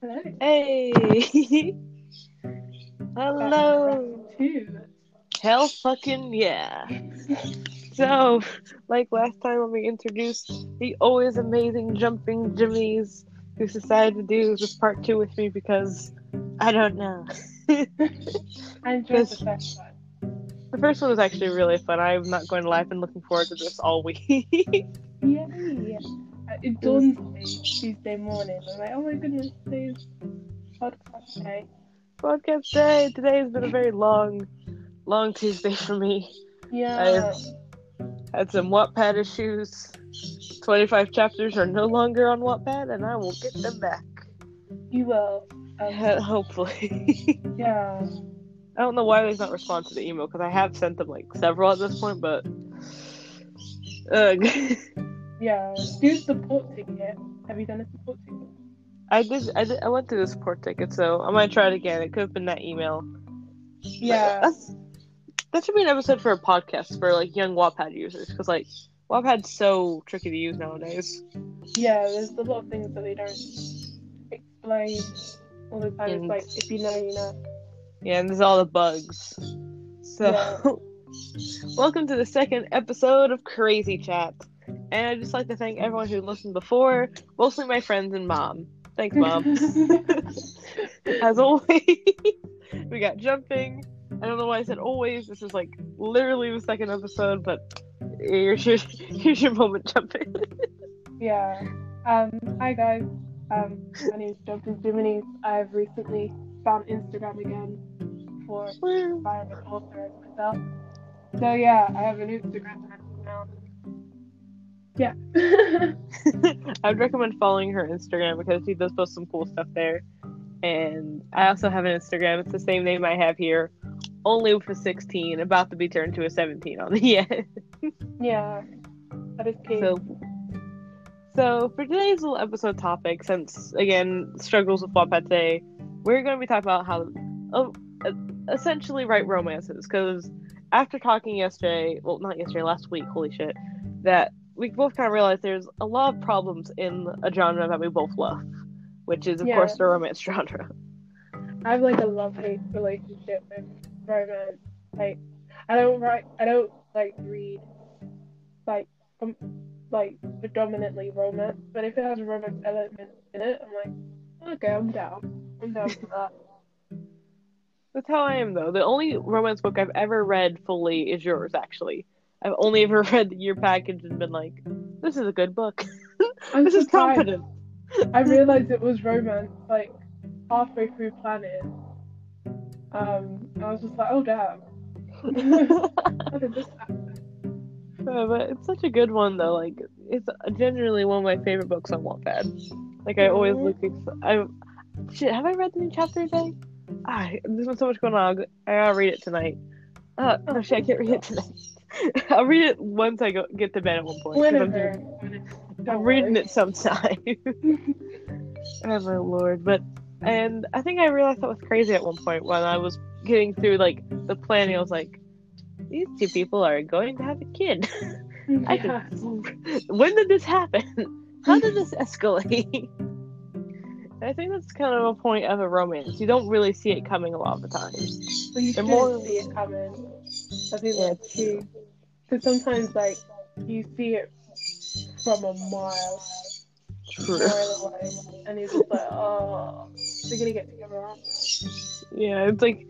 Hello. Hey. Hello. Hell fucking yeah. So, like last time when we introduced the always amazing jumping Jimmies who decided to do this part two with me because I don't know. I enjoyed the first one. The first one was actually really fun. I'm not going to lie. I've been looking forward to this all week. Yay. It dawned on me Tuesday morning. I'm like, oh my goodness, today's podcast day. Podcast day. Today has been a very long, long Tuesday for me. Yeah. I've had some Wattpad issues. 25 chapters are no longer on Wattpad, and I will get them back. You will. Um, Hopefully. yeah. I don't know why they've not responded to the email because I have sent them like several at this point, but. Ugh. Yeah. Do support ticket. Have you done a support ticket? I did, I did. I went through the support ticket, so I might try it again. It could have been that email. Yeah. That's, that should be an episode for a podcast for like young Wattpad users because like Wattpad's so tricky to use nowadays. Yeah, there's a lot of things that they don't explain all the time. And- It's like, if you know, you know. Yeah, and there's all the bugs. So, welcome to the second episode of Crazy Chat. And I'd just like to thank everyone who listened before, mostly my friends and mom. Thanks, mom. As always, we got jumping. I don't know why I said always. This is like literally the second episode, but here's your, here's your moment, jumping. Yeah. Um, hi guys. Um, my name is Jumping Jiminy. I've recently found Instagram again for as myself. So yeah, I have an Instagram now. Yeah. I'd recommend following her Instagram because she does post some cool stuff there. And I also have an Instagram. It's the same name I have here, only with a 16, about to be turned to a 17 on the end. yeah. That is key. So, so for today's little episode topic, since again struggles with Wattpad today, we're going to be talking about how, uh, essentially, write romances. Because after talking yesterday, well, not yesterday, last week, holy shit, that we both kind of realized there's a lot of problems in a genre that we both love, which is of Yeah. course the romance genre. I have like a love hate relationship with romance. Like, I don't write. I don't like read like um, like predominantly romance. But if it has a romance element in it, I'm like, okay, I'm down. I'm down for that. That's how I am though. The only romance book I've ever read fully is yours, actually. I've only ever read the year package and been like, "This is a good book. I'm this is competent." I realized it was romance like halfway through planning. Um, I was just like, oh damn. How did this happen? Uh, but it's such a good one though. Like it's genuinely one of my favorite books on Wattpad. Like I always Mhm. look. Ex- I shit. Have I read the new chapter today? Ah, there's been so much going on. I'll I gotta read it tonight. Uh, no shit, I can't read it tonight. I'll read it once I go get to bed at one point. I'm Whenever. doing- whenever. I'm reading it sometime. oh my lord! But and I think I realized that was crazy at one point when I was getting through like the planning. I was like, these two people are going to have a kid. I Yeah. could, when did this happen? How did this escalate? I think that's kind of a point of a romance. You don't really see it coming a lot of the time. Well, you should more- see it coming. I think that's true. Because sometimes, like, you see it from a mile, True. mile away, and you're just like, oh, they're gonna get together, aren't they? Yeah, it's like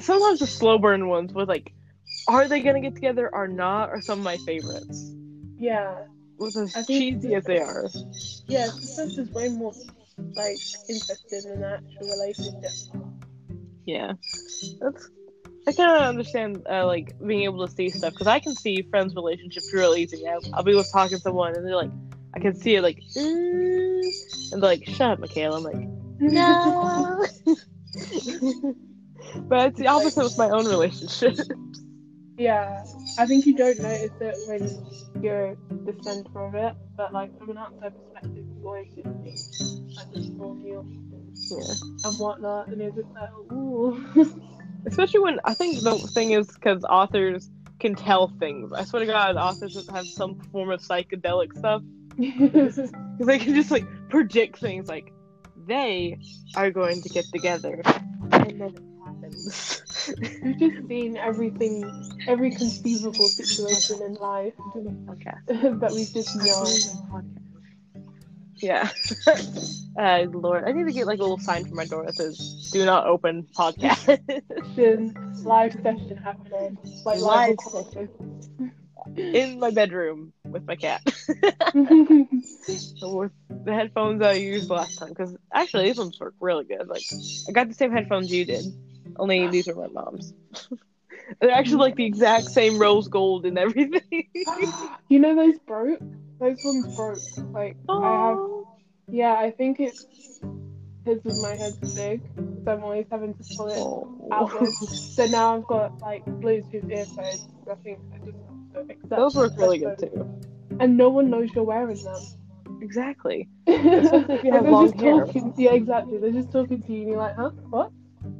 sometimes the slow burn ones with like, are they gonna get together or not? Are some of my favorites. Yeah, With as I cheesy as they are. yeah. this is way more like interested in the actual relationship. Yeah, that's. I kind of understand uh, like being able to see stuff because I can see friends' relationships real easy. I, I'll be with talking to someone and they're like, I can see it like, mm, and they're like, shut up, Michaela. I'm like, no. but it's the opposite with my own relationship. Yeah, I think you don't notice it when you're the center of it, but like from an outside perspective, you always see like the small meal yeah. and whatnot, and you're just like, ooh. Especially when I think the thing is because authors can tell things. I swear to God, authors that have some form of psychedelic stuff because they can just like predict things like they are going to get together, and then it happens. We've just seen everything, every conceivable situation in life okay. that we just know. Yeah. uh, Lord, I need to get like a little sign for my door that says "Do not open podcast." Live session happening, like live, Live session. in my bedroom with my cat. So with the headphones I used last time, because actually these ones work really good. Like I got the same headphones you did, only these are my mom's. They're actually like the exact same rose gold and everything. you know those broke? Those ones broke. Like I have. Yeah, I think it's because my head's big, so I'm always having to pull it outwards. so now I've got like Bluetooth earphones. I think I just have to accept Those work really good too. And no one knows you're wearing them. Exactly. Especially if you have long hair. Talking, yeah, exactly. They're just talking to you, and you're like, huh? What?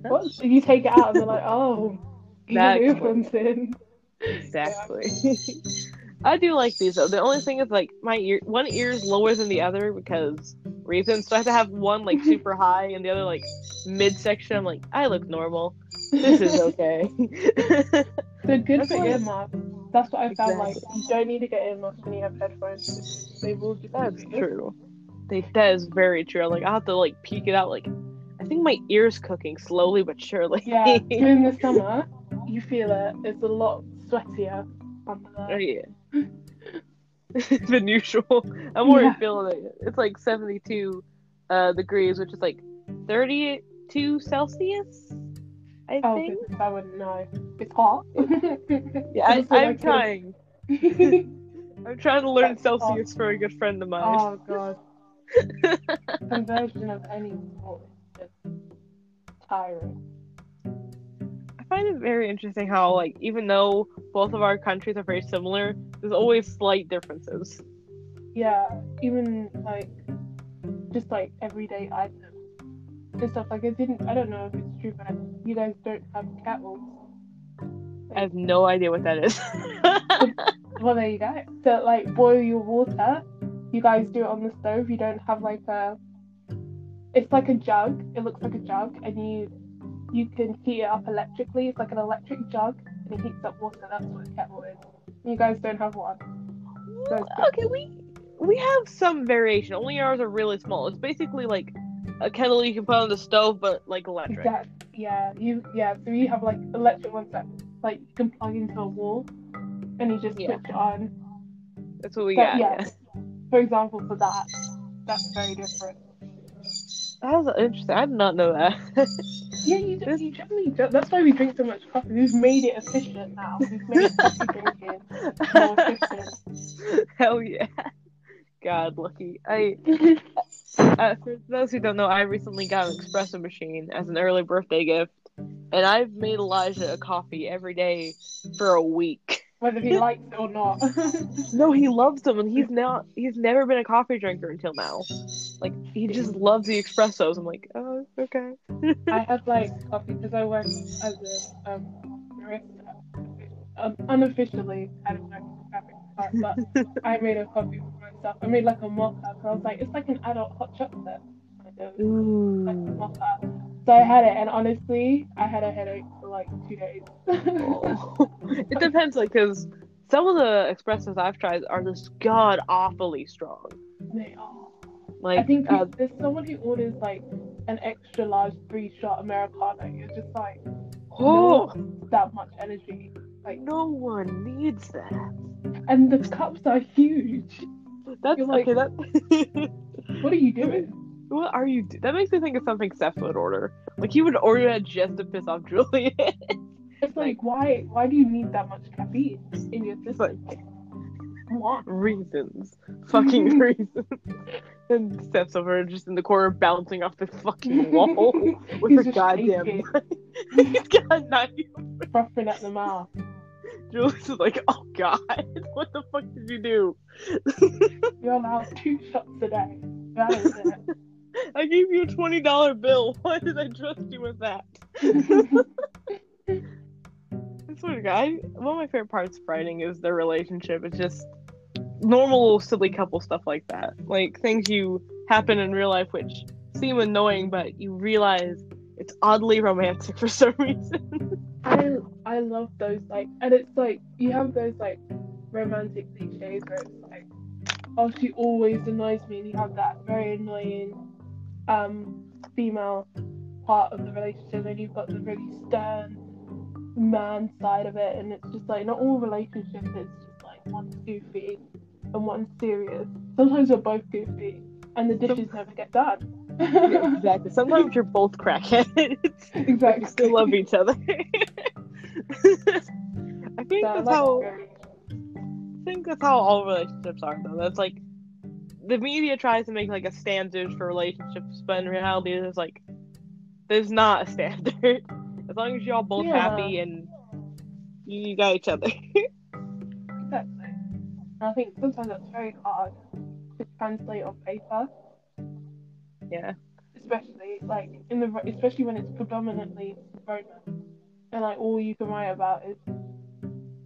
What? You take it out, and they're like, oh, you That have explains earphones in. Exactly. I do like these though. The only thing is like my ear, one ear is lower than the other because reasons. So I have to have one like super high and the other like midsection. I'm like, I look normal. This is okay. They're good That's for earmuffs. That's what I found. Like, you don't need to get earmuffs when you have headphones. They will just. That's true. They, that is very true. Like I have to like peek it out. Like I think my ear's cooking slowly but surely. Yeah, during the summer, you feel it. It's a lot sweatier under Oh, yeah. than usual. I'm already Yeah. feeling it. It's like 72 uh, degrees, which is like 32 Celsius. I Oh, think. goodness, I wouldn't know. It's hot. Yeah, I, Just so I I'm can- trying. I'm trying to learn That's Celsius for a good friend of mine. oh god. Conversion of any sport is just tiring. I find it very interesting how, mm-hmm. like, even though both of our countries are very similar, there's always slight differences. Yeah, even like just like everyday items and stuff. Like I didn't. I don't know if it's true, but I, you guys don't have kettles. I have no idea what that is. Well, there you go. To like boil your water, you guys do it on the stove. You don't have like a. It's like a jug. It looks like a jug, and you you can heat it up electrically. It's like an electric jug, and it heats up water. That's what a kettle is. You guys don't have one. So okay, we we have some variation. Only ours are really small. It's basically like a kettle you can put on the stove, but like electric. That, yeah, you yeah. So you have like electric ones that like you can plug into a wall, and you just Yeah. switch it on. That's what we But got. yeah. Yeah. For example, for that, that's very different. That was interesting. I did not know that. Yeah, you, do, you definitely do. That's why we drink so much coffee. We've made it efficient now. We've made coffee drinking more efficient. Hell yeah. God, lucky. I uh, for those who don't know, I recently got an espresso machine as an early birthday gift, and I've made Elijah a coffee every day for a week. Whether he likes it or not. No, he loves them, and he's not. He's never been a coffee drinker until now. Like he just loves the espressos. I'm like, oh, okay. I had like coffee because I work as a um, barista. Um, unofficially, I don't know but I made a coffee for myself. I made like a mocha. So I was like, it's like an adult hot chocolate. Kind of. like a Ooh. mocha. So I had it, and honestly, I had a headache for like two days. it depends, like, because some of the espressos I've tried are just god awfully strong. They are. Like, I think uh, there's someone who orders like an extra large three shot Americano, you're just like oh, that much energy. Like, no one needs that. and the cups are huge. That's You're like- okay. That What are you doing? What are you? Do- that makes me think of something Seth would order. Like he would order that just to piss off Julian. It's like, why? Why do you need that much caffeine in your It's like? What? reasons, fucking reasons. And Steph's over just in the corner bouncing off the fucking wall with her goddamn He's got a knife. frothing at the mouth. Julius is like, oh god, what the fuck did you do? You're allowed two shots a day. That is it. I gave you a twenty dollar bill. Why did I trust you with that? I swear to God, one of my favorite parts of writing is their relationship. It's just normal silly couple stuff like that, like things you happen in real life, which seem annoying, but you realize it's oddly romantic for some reason. I I love those like, and it's like you have those like romantic cliches where it's like, oh, she always annoys me, and you have that very annoying um female part of the relationship, and you've got the really stern man side of it, and it's just like not all relationships is just like one's goofy and one's serious. Sometimes we're both goofy, and the dishes never get done. Yeah, exactly. Sometimes you're both crackheads. exactly. you still love each other. I think that's like how I think that's how all relationships are though. That's like the media tries to make like a standard for relationships, but in reality there's like there's not a standard. As long as y'all both Yeah. happy and you, got each other. Exactly. And I think sometimes that's very hard to translate on paper, yeah. especially like in the especially when it's predominantly romance, and like all you can write about is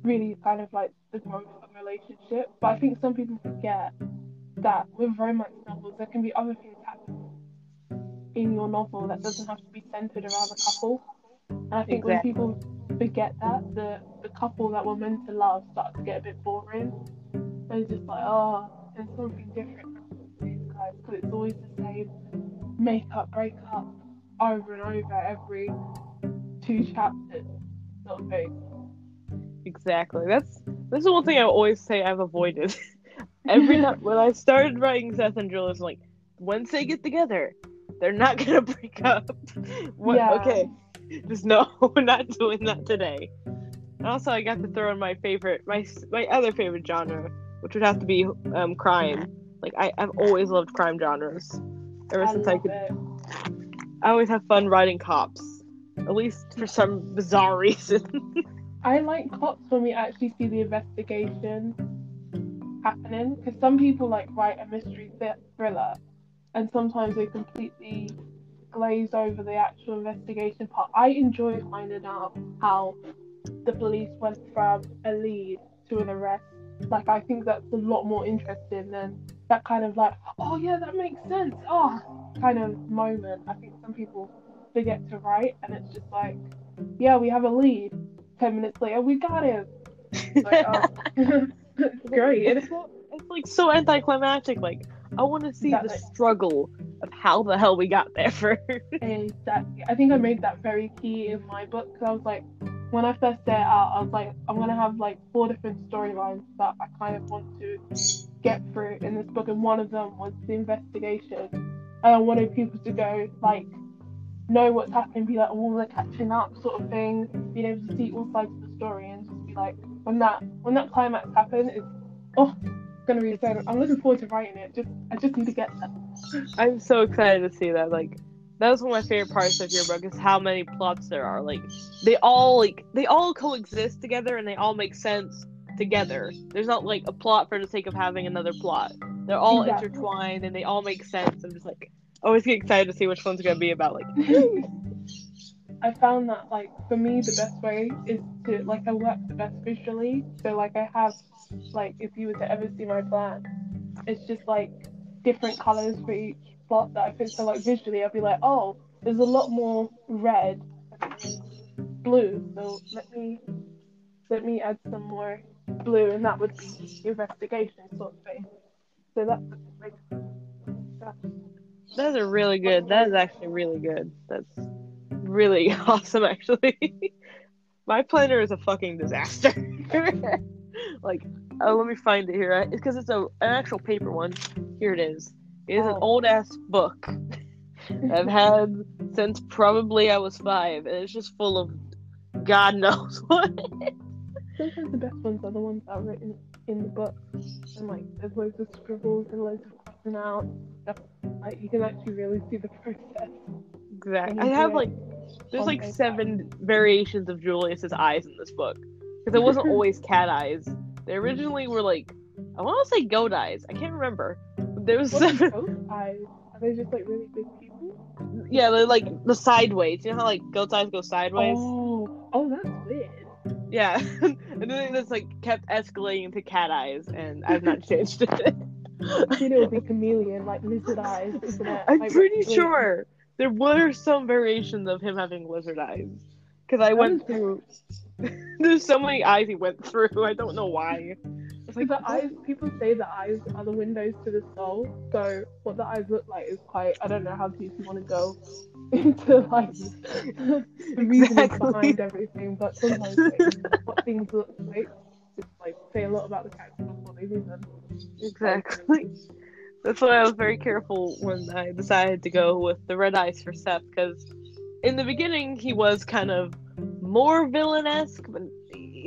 really kind of like the growth of a relationship. But I think some people forget that with romance novels there can be other things happening in your novel that doesn't have to be centered around the couple. And I think when people forget that, the the couple that we're meant to love starts to get a bit boring. And it's just like, oh, there's something different these guys because it's always the same make up, break up over and over every two chapters sort of thing. Exactly. That's this is one thing I always say I've avoided. Every time when I started writing Seth and Julius, I'm like, once they get together, they're not gonna break up. What, Yeah. Okay, just no, we're not doing that today. And also, I got to throw in my favorite, my my other favorite genre, which would have to be um crime. Like I, I've always loved crime genres. Ever I since I could, it. I always have fun writing cops. At least for some bizarre reason. I like cops when we actually see the investigation happening because some people like write a mystery thriller and sometimes they completely glaze over the actual investigation part. I enjoy finding out how the police went from a lead to an arrest. Like I think that's a lot more interesting than that kind of like, oh yeah, that makes sense. Oh, kind of moment. I think some people forget to write and it's just like, yeah, we have a lead. Ten minutes later, we got him. Like, oh, great. It's, it's like so anticlimactic. Like I want to see the struggle of how the hell we got there first. Exactly. I think I made that very key in my book because I was like, when I first set out, I was like, I'm gonna have like four different storylines that I kind of want to get through in this book, and one of them was the investigation, and I wanted people to go like know what's happening, be like, oh, they're catching up, sort of thing, being able to see all sides of the story, and just be like, when that when that climax happens, it's oh, it's gonna be so. I'm looking forward to writing it. Just I just need to get there. I'm so excited to see that. Like that was one of my favorite parts of your book is how many plots there are. Like they all like they all coexist together and they all make sense together. There's not like a plot for the sake of having another plot. They're all Exactly. intertwined and they all make sense. I'm just like always get excited to see which one's gonna be about. Like I found that like for me the best way is to like I work the best visually. So like I have like if you were to ever see my plan, it's just like different colours for each plot that I think so like visually I'll be like, oh, there's a lot more red blue. So let me let me add some more blue and that would be investigation sort of thing. So that's like Those are really good. That is actually really good. That's really awesome, actually. My planner is a fucking disaster. like, oh, let me find it here. It's because it's a an actual paper one. Here it is. It is an Oh. old ass book I've had since probably I was five, and it's just full of God knows what. Sometimes the best ones are the ones that are written in the book, and like there's loads of scribbles and loads of crossing out stuff. Like you can actually really see the process. Exactly. I have like there's like seven variations of Julius's eyes in this book because it wasn't always cat eyes. They originally were like I want to say goat eyes. I can't remember. There was What seven. goat eyes? Are they just like really big people? Yeah, they're like the sideways. You know how like goat's eyes go sideways? Oh, oh, that's weird. Yeah, and then just like kept escalating to cat eyes, and I've not changed it. I think it would be chameleon, like lizard eyes? I'm Like, pretty wait, sure there were some variations of him having lizard eyes. Because I went through. There's so many eyes he went through. I don't know why. It's Like the eyes, people say the eyes are the windows to the soul. So what the eyes look like is quite. I don't know how deep you want to go into like the Exactly. behind everything, but sometimes like, what things look like just like say a lot about the character before they even. Exactly. That's why I was very careful when I decided to go with the red eyes for Seth, because in the beginning he was kind of more villanesque, but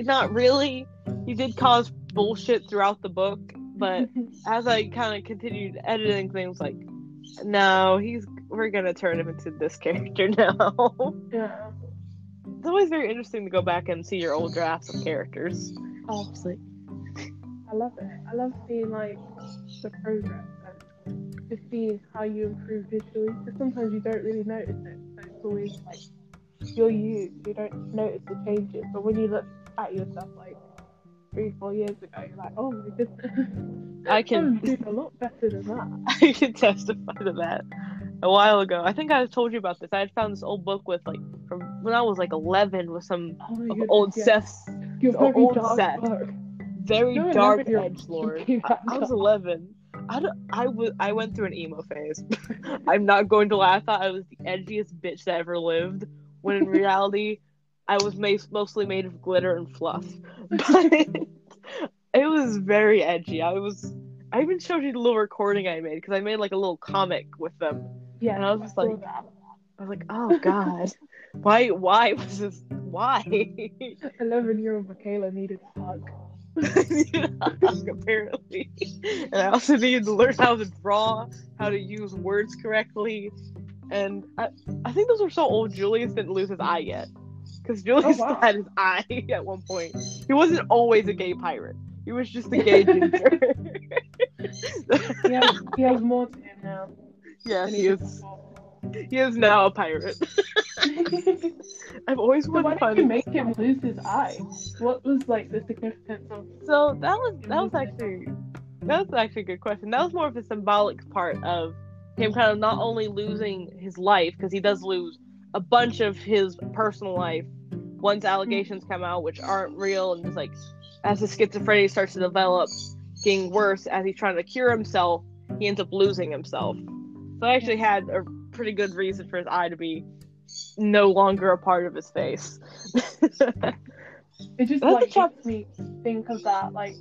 not really. He did cause bullshit throughout the book, but as I kind of continued editing things, like, no, he's we're gonna turn him into this character now. yeah. it's always very interesting to go back and see your old drafts of characters. Oh, like, I love it. I love seeing like the progress just seeing how you improve visually. Because sometimes you don't really notice it. So it's always like you're you. You don't notice the changes. But when you look at yourself like three, four years ago, you're like, oh my goodness. I can- I'm a lot better than that. I can testify to that. A while ago, I think I told you about this. I had found this old book with like from when I was like 11 with some Oh goodness, old yeah. Seth's old very dark set. book. very No, dark 11 you're edge lord. I, I was dark. 11. I, don't, I, was, I went through an emo phase. I'm not going to lie. I thought I was the edgiest bitch that ever lived, when in reality, I was mostly made of glitter and fluff. But it was very edgy. I was. I even showed you the little recording I made because I made like a little comic with them. Yeah, And I was just like- I was like, oh god, why? Why was this? Why? 11 year old Michaela needed a hug. Apparently. And I also needed to learn how to draw, how to use words correctly. And I, I think those were so old Julius didn't lose his eye yet. Because oh, Julius Oh, wow. still had his eye at one point. He wasn't always a gay pirate. He was just a gay ginger. He has, he has more to him now. yeah, than he did is. He is now a pirate. I've always So wanted why to find did you make him lose his eye? What was like the significance of? So that was that was actually that was actually a good question. That was more of a symbolic part of him kind of not only losing his life because he does lose a bunch of his personal life once allegations come out which aren't real and just like as his schizophrenia starts to develop getting worse as he's trying to cure himself he ends up losing himself so i actually had a pretty good reason for his eye to be no longer a part of his face It just like makes me think of that like,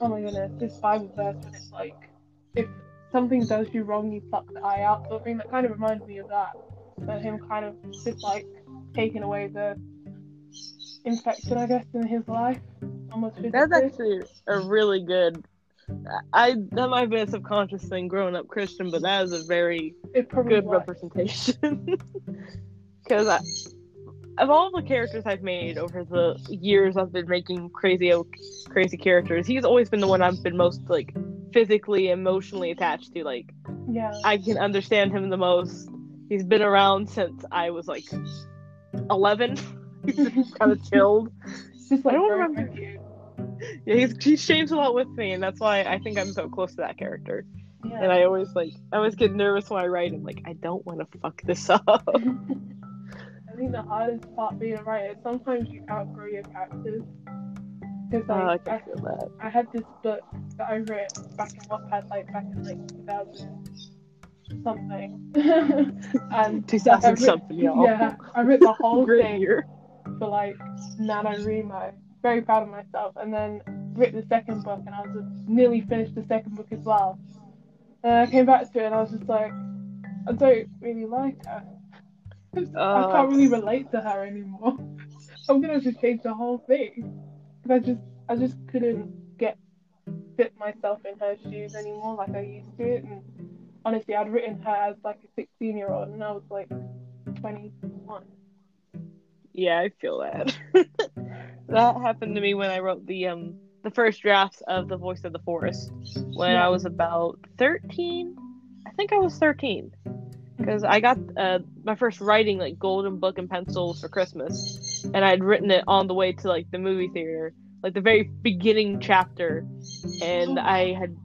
oh my goodness, this Bible verse when it's like, if something does you wrong, you pluck the eye out. So I think that kind of reminds me of that. That him kind of just like taking away the infection, I guess, in his life. Almost That's actually a really good. I that might be a subconscious thing growing up Christian, but that is a very good was. representation. Because of all the characters I've made over the years, I've been making crazy, crazy characters. He's always been the one I've been most like physically, emotionally attached to. Like Yeah. I can understand him the most. He's been around since I was like eleven. He's kind of chilled. Just like I don't remember-. Yeah, he's he's changed a lot with me, and that's why I think I'm so close to that character. Yeah. And I always like, I always get nervous when I write. I'm like, I don't want to fuck this up. I think the hardest part being a writer is sometimes you outgrow your characters. Because Oh, I like, I, that. I had this book that I wrote back in Wattpad, like back in like 2000 something. and 2000 I writ- something, y'all. Yeah, I wrote the whole thing year. for like NaNoWriMo. Very proud of myself. And then wrote the second book, and I was nearly finished the second book as well. And I came back to it, and I was just like, I don't really like her. I oh, can't really Oh. relate to her anymore. I'm gonna just change the whole thing. 'Cause I just, I just couldn't get fit myself in her shoes anymore like I used to. And honestly, I'd written her as like a 16 year old, and I was like 21. Yeah, I feel that. that happened to me when I wrote the um the first drafts of The Voice of the Forest when Yeah. I was about 13. I think I was 13 because I got uh, my first writing like golden book and pencils for Christmas, and I'd written it on the way to like the movie theater, like the very beginning chapter, and I had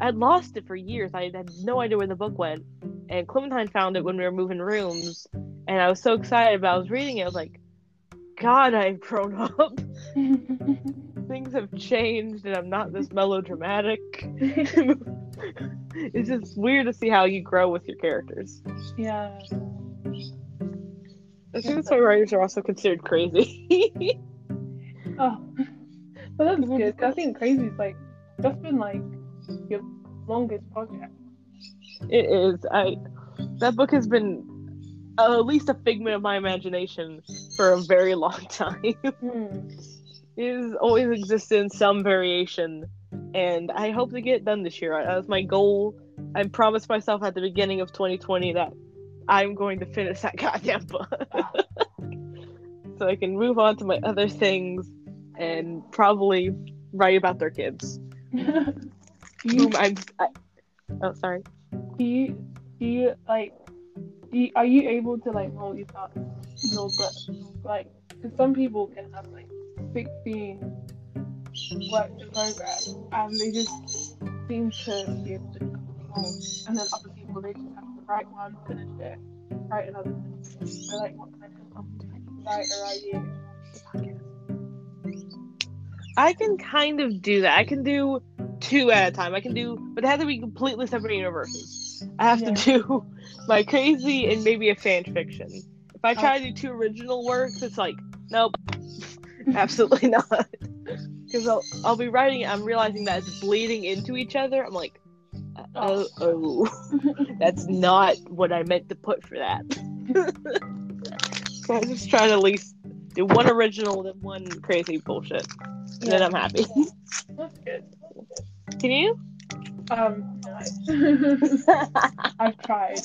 I had lost it for years. I had no idea where the book went, and Clementine found it when we were moving rooms, and I was so excited. But I was reading it. I was like, God, I've grown up. Things have changed, and I'm not this melodramatic. it's just weird to see how you grow with your characters. yeah. I think that's why writers are also considered crazy. Oh, but that's good. I think Crazy is like that's been like your longest project. it is. I that book has been uh, at least a figment of my imagination for a very long time. Hmm. it always existed in some variation, and I hope to get it done this year. That was my goal. I promised myself at the beginning of 2020 that I'm going to finish that goddamn book. so I can move on to my other things and probably write about their kids. you Whom I'm. I, oh, sorry. do you do you like do you, are you able to like multitask your book? Like, because some people can have like 16 works in progress and they just seem to be able to more. And then other people they just have to write one, finish it, write another. So like, what kind of writer are you? I can kind of do that. I can do two at a time. I can do, but they have to be completely separate universes. I have Yeah. to do my crazy and maybe a fan fiction. If I try to do oh. two original works, it's like, nope, absolutely not. Because I'll, I'll be writing it, I'm realizing that it's bleeding into each other. I'm like, oh, oh, that's not what I meant to put for that. so I just try to at least do one original and one crazy bullshit. And then I'm happy. That's good. Can you? Um. I've tried.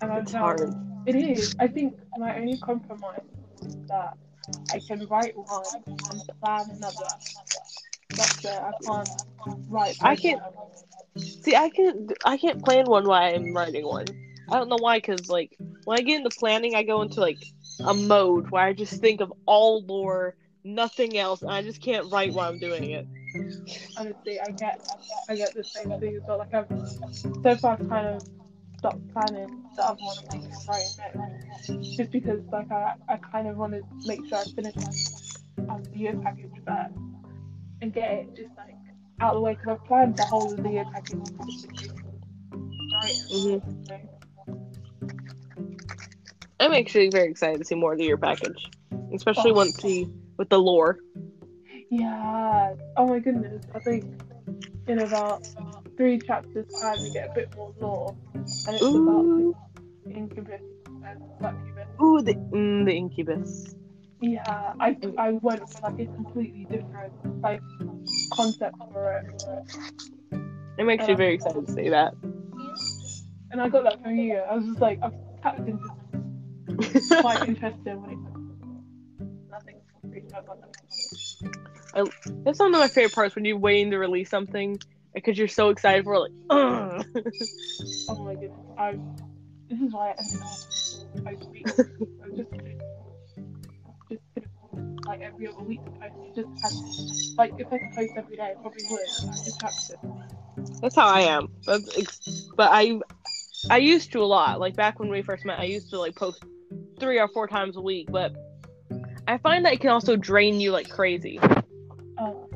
And I've It's done- hard. It is. I think my only compromise is that I can write one and plan another. That's it. I can't write. I can't- See, I can I can't plan one while I'm writing one. I don't know why, cause like when I get into planning, I go into like a mode where I just think of all lore, nothing else, and I just can't write while I'm doing it. Honestly, I get, I get the same thing as well. Like I've so far kind of stopped planning the other one and just writing next, just because like I, I kind of want to make sure I finish um, the year package first and get it just like out of the way because I've planned the whole of the year package. Right. Mhm. I'm actually very excited to see more of the year package, especially once we with the lore. Yeah. Oh my goodness. I think in about three chapters time we get a bit more lore, and it's Ooh, about incubus and succubus. ooh, the mm, the incubus. Yeah, I I went for like a completely different like concept for it, I'm actually very excited to see that. and I got that from you. I was just like, I'm tapped into quite interested when it nothing. concrete about that. That's one of my favorite parts when you're waiting to release something because you're so excited for it, like, Oh my goodness, I this is why I post week. I was just just like every other week I just had like if I could post every day I probably would. I just have to. That's how I am. That's but I I used to a lot. Like back when we first met, I used to like post three or four times a week. But I find that it can also drain you like crazy. Oh,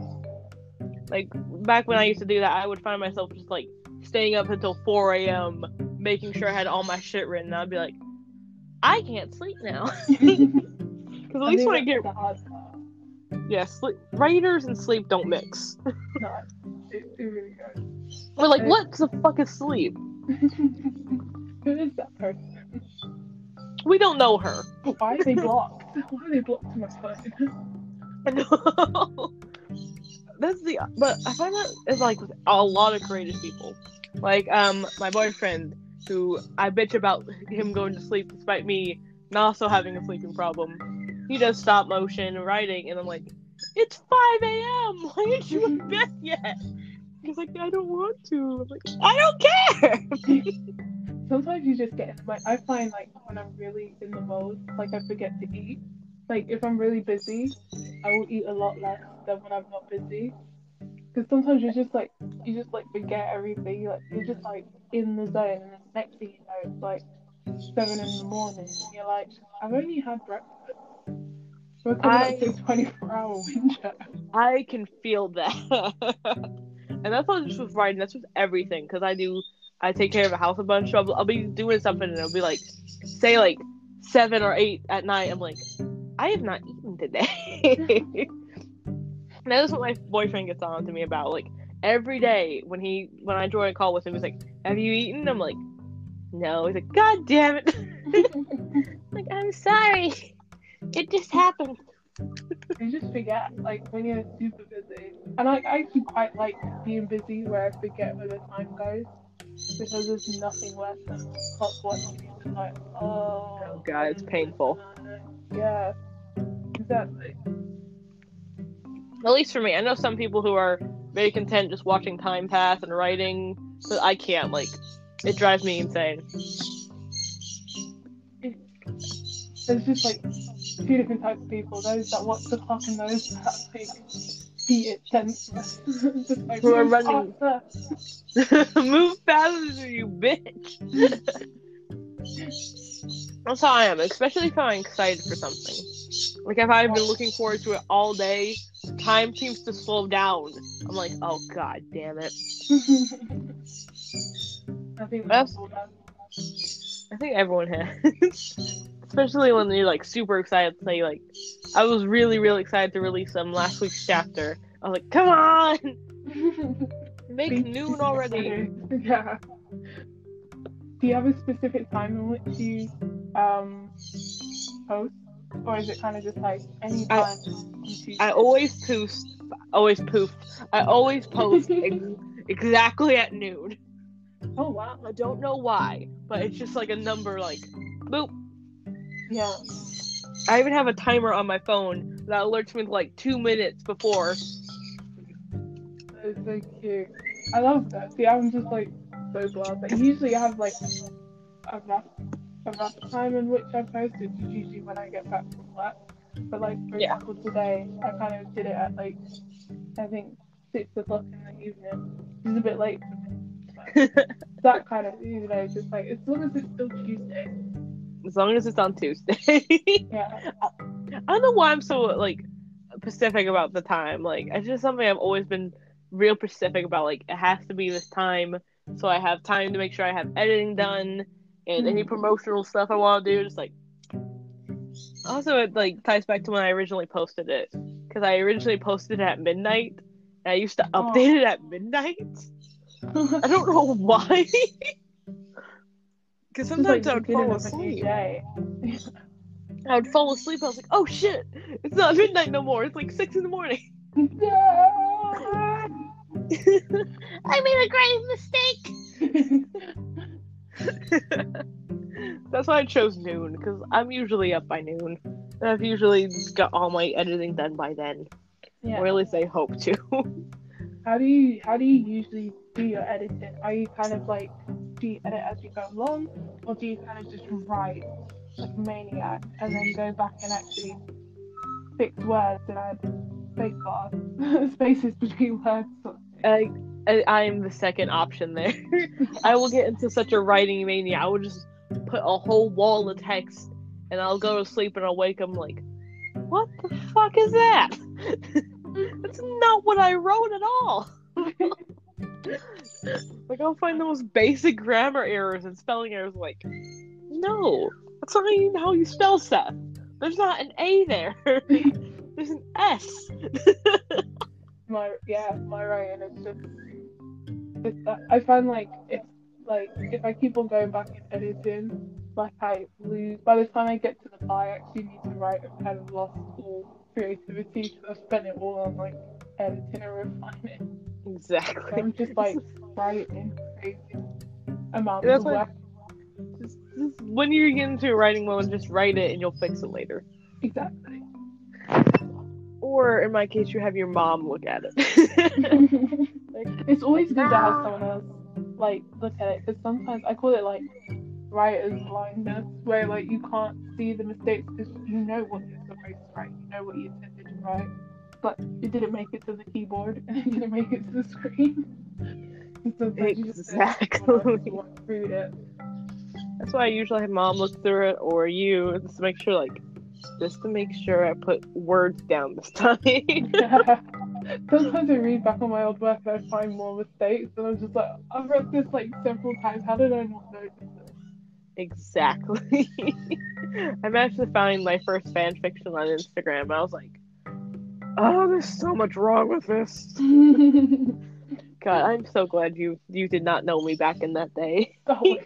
Like back when I used to do that, I would find myself just like staying up until 4 a.m. making sure I had all my shit written. I'd be like, I can't sleep now. Because at least when I get the hard part. yeah, sleep, writers and sleep don't mix. No, it, it really goes. We're like, what the fuck is sleep? Who is that person? We don't know her. Why are they blocked? Why are they blocked my phone? I know. That's the but I find that is like with a lot of creative people. Like um my boyfriend who I bitch about him going to sleep despite me not also having a sleeping problem. He does stop motion writing and I'm like, It's five AM, why aren't you in bed yet? He's like, I don't want to. I'm like, I don't care Sometimes you just get in the mode. I find like when I'm really in the mode, like I forget to eat. Like if I'm really busy, I will eat a lot less than when I'm not busy. Because sometimes you're just like you just like forget everything. You like you're just like in the zone, and the next thing you know, it's like seven in the morning, and you're like, I've only had breakfast. We're coming up to 24 hour window. I can feel that. and that's not just with writing, that's with everything. Because I do, I take care of a house a bunch. I'll, I'll be doing something and it'll be like, say, like seven or eight at night. I'm like, I have not eaten today. and that is what my boyfriend gets on to me about. Like, every day when he, when I join a call with him, he's like, Have you eaten? I'm like, No. He's like, God damn it. like, I'm sorry. It just happened. you just forget, like when you're super busy. And I, I actually quite like being busy where I forget where the time goes. Because there's nothing worse than clock watching and like, oh, Oh, God, it's painful. Yeah. Exactly. At least for me. I know some people who are very content just watching time pass and writing, but I can't. Like, it drives me insane. There's just like two different types of people. Those that watch the clock and those that like beat it senseless. just like Who are move running- faster. Move faster, you bitch. That's how I am, especially if I'm excited for something. Like if I've been looking forward to it all day, time seems to slow down. I'm like, oh god damn it. I think That's- that's all that. I think everyone has. Especially when you're like super excited to say like I was really, really excited to release them last week's chapter. I was like, come on! Make noon already. Yeah. Do you have a specific time in which you um post, or is it kind of just like any I- time? I always post always poof. I always post ex- exactly at noon. oh wow. I don't know why, but it's just like a number like boop. Yeah. I even have a timer on my phone that alerts me like two minutes before. That is so cute. I love that. See, I'm just like so glad. But usually I have like a rough, a rough time in which I post, is usually when I get back from work. But like for Yeah. example today, I kind of did it at like I think six o'clock in the evening. It's a bit late for me. But that kind of you know, just like as long as it's still Tuesday. As long as it's on Tuesday. Yeah. I don't know why I'm so like specific about the time. Like it's just something I've always been real specific about. Like it has to be this time, so I have time to make sure I have editing done and any Mhm. promotional stuff I want to do. Just like also it like ties back to when I originally posted it because I originally posted it at midnight. And I used to Oh. update it at midnight. I don't know why. Because Just like sometimes I would fall of a new asleep. I would fall asleep. I was like, oh shit, it's not midnight no more. It's like six in the morning. No! I made a grave mistake. That's why I chose noon because I'm usually up by noon. And I've usually got all my editing done by then, yeah. or at least I hope to. How do you how do you usually do your editing? Are you kind of like you edit as you go along, or do you kind of just write like maniac and then go back and actually fix words and add space bars, spaces between words? sort of? I, I I'm the second option there. I will get into such a writing mania. I will just put a whole wall of text, and I'll go to sleep and I'll wake up like, what the fuck is that? That's not what I wrote at all. Like I'll find the most basic grammar errors and spelling errors. Like, no, that's not even how you spell stuff. There's not an A there. There's an S. my yeah, my writing is just it's that uh, I find like if like if I keep on going back and editing, like I lose by the time I get to the bar I actually need to write I've kind of lost all creativity because I've spent it all on like editing and refining. Exactly. I'm just like writing crazy amounts That's of work. Just, just when you get into a writing mode, just write it and you'll fix it later. Exactly. Or in my case, you have your mom look at it. like, it's always good to have someone else like look at it because sometimes I call it like writer's blindness, where like you can't see the mistakes because you know what you're supposed to write, you know what you intended to write. But it didn't make it to the keyboard and it didn't make it to the screen. And sometimes you just sit Exactly. it. That's why I usually have mom look through it or you just to make sure, like, just to make sure I put words down this time. Sometimes I read back on my old work and I find more mistakes, and I'm just like, I've read this like several times. How did I not notice this? exactly. I'm actually finding my first fan fiction on Instagram. I was like, oh, there's so much wrong with this. God, I'm so glad you you did not know me back in that day. Oh,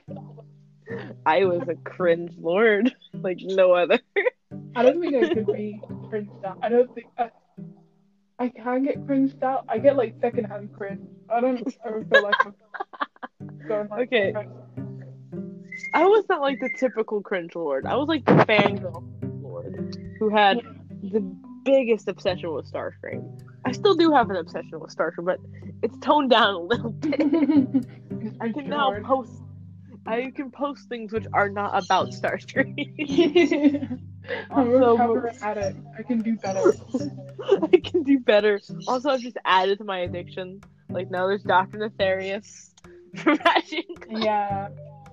I was a cringe lord like no other. I don't think I could be cringed out. I don't think I, I can get cringed out. I get like secondhand cringe. I don't ever feel like I'm going like Okay. I was not like the typical cringe lord. I was like the fangirl lord who had the biggest obsession with Starscream. I still do have an obsession with Starscream, but it's toned down a little bit. I can now post. I can post things which are not about Starscream. I'm a addict. I can do better. I can do better. Also, I've just added to my addiction. Like now, there's Doctor Nefarious Yeah,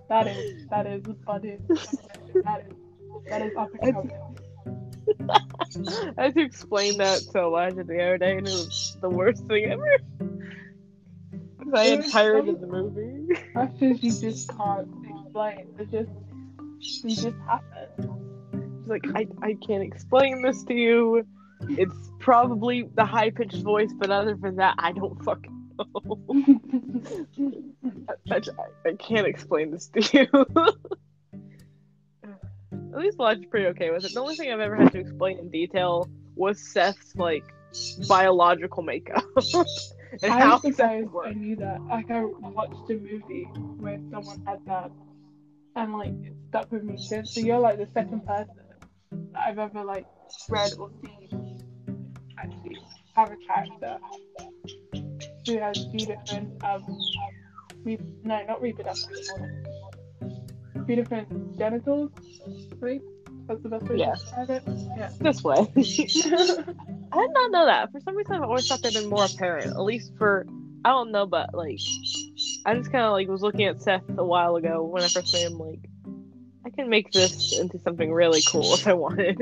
that is that is that is that is that is coming. I had to explain that to Elijah the other day, and it was the worst thing ever. 'Cause I had tired of the movie. Actions you just can't explain. They just they just happen. She's like I, I can't explain this to you. It's probably the high pitched voice, but other than that, I don't fucking know. I, I, I can't explain this to you. At least Elijah's pretty okay with it. The only thing I've ever had to explain in detail was Seth's like biological makeup and how I'm Seth surprised I knew that. Like I watched a movie where someone had that, and like it stuck with me since. So you're like the second person that I've ever like read or seen actually have a character who has two different um, re- no, not reproductive Two different genitals, right? That's the best way Yeah. to describe it. Yeah. This way. I did not know that. For some reason, I've always thought they'd been more apparent. At least for I don't know, but like I just kind of like was looking at Seth a while ago when I first met him. Like I can make this into something really cool if I wanted.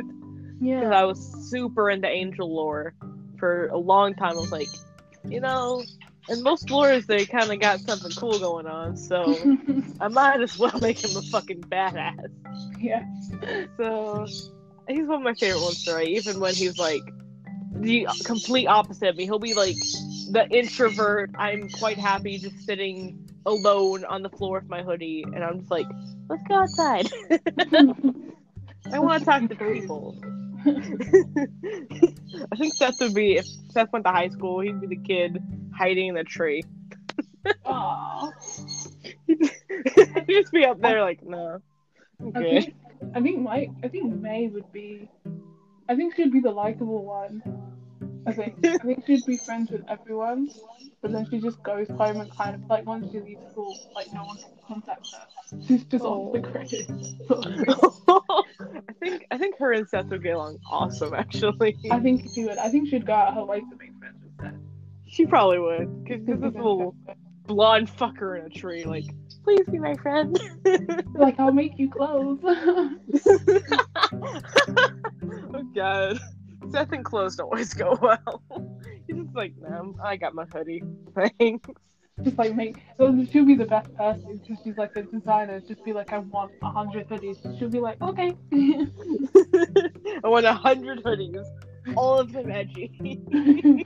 Yeah. Because. I was super into angel lore for a long time. I was like, you know, in most lores they kind of got something cool going on, so I might as well make him a fucking badass. yeah. So he's one of my favorite ones to write, even when he's like the complete opposite of me. He'll be like the introvert. I'm quite happy just sitting alone on the floor with my hoodie, and I'm just like, let's go outside. I want to talk to people. I think Seth would be if Seth went to high school, he'd be the kid hiding in the tree. Aww. He'd just be up there like, no. I Okay. think I think my I think May would be I think she'd be the likable one. I think I think she'd be friends with everyone, but then she just goes home and kind of like once she leaves school, like no one can contact her. She's just off the oh. grid. I think I think her and Seth would get along awesome. Actually, I think she would. I think she'd go out her way to make friends with her. she probably would because this little blonde fucker in a tree, like, please be my friend. like I'll make you clothes. oh god, Seth and clothes don't always go well. He's just like, nah, I got my hoodie. Thanks. Just like make so she'll be the best person because she's like a designer. Just be like I want a hundred hoodies. She'll be like okay. I want a hundred hoodies, all of them edgy.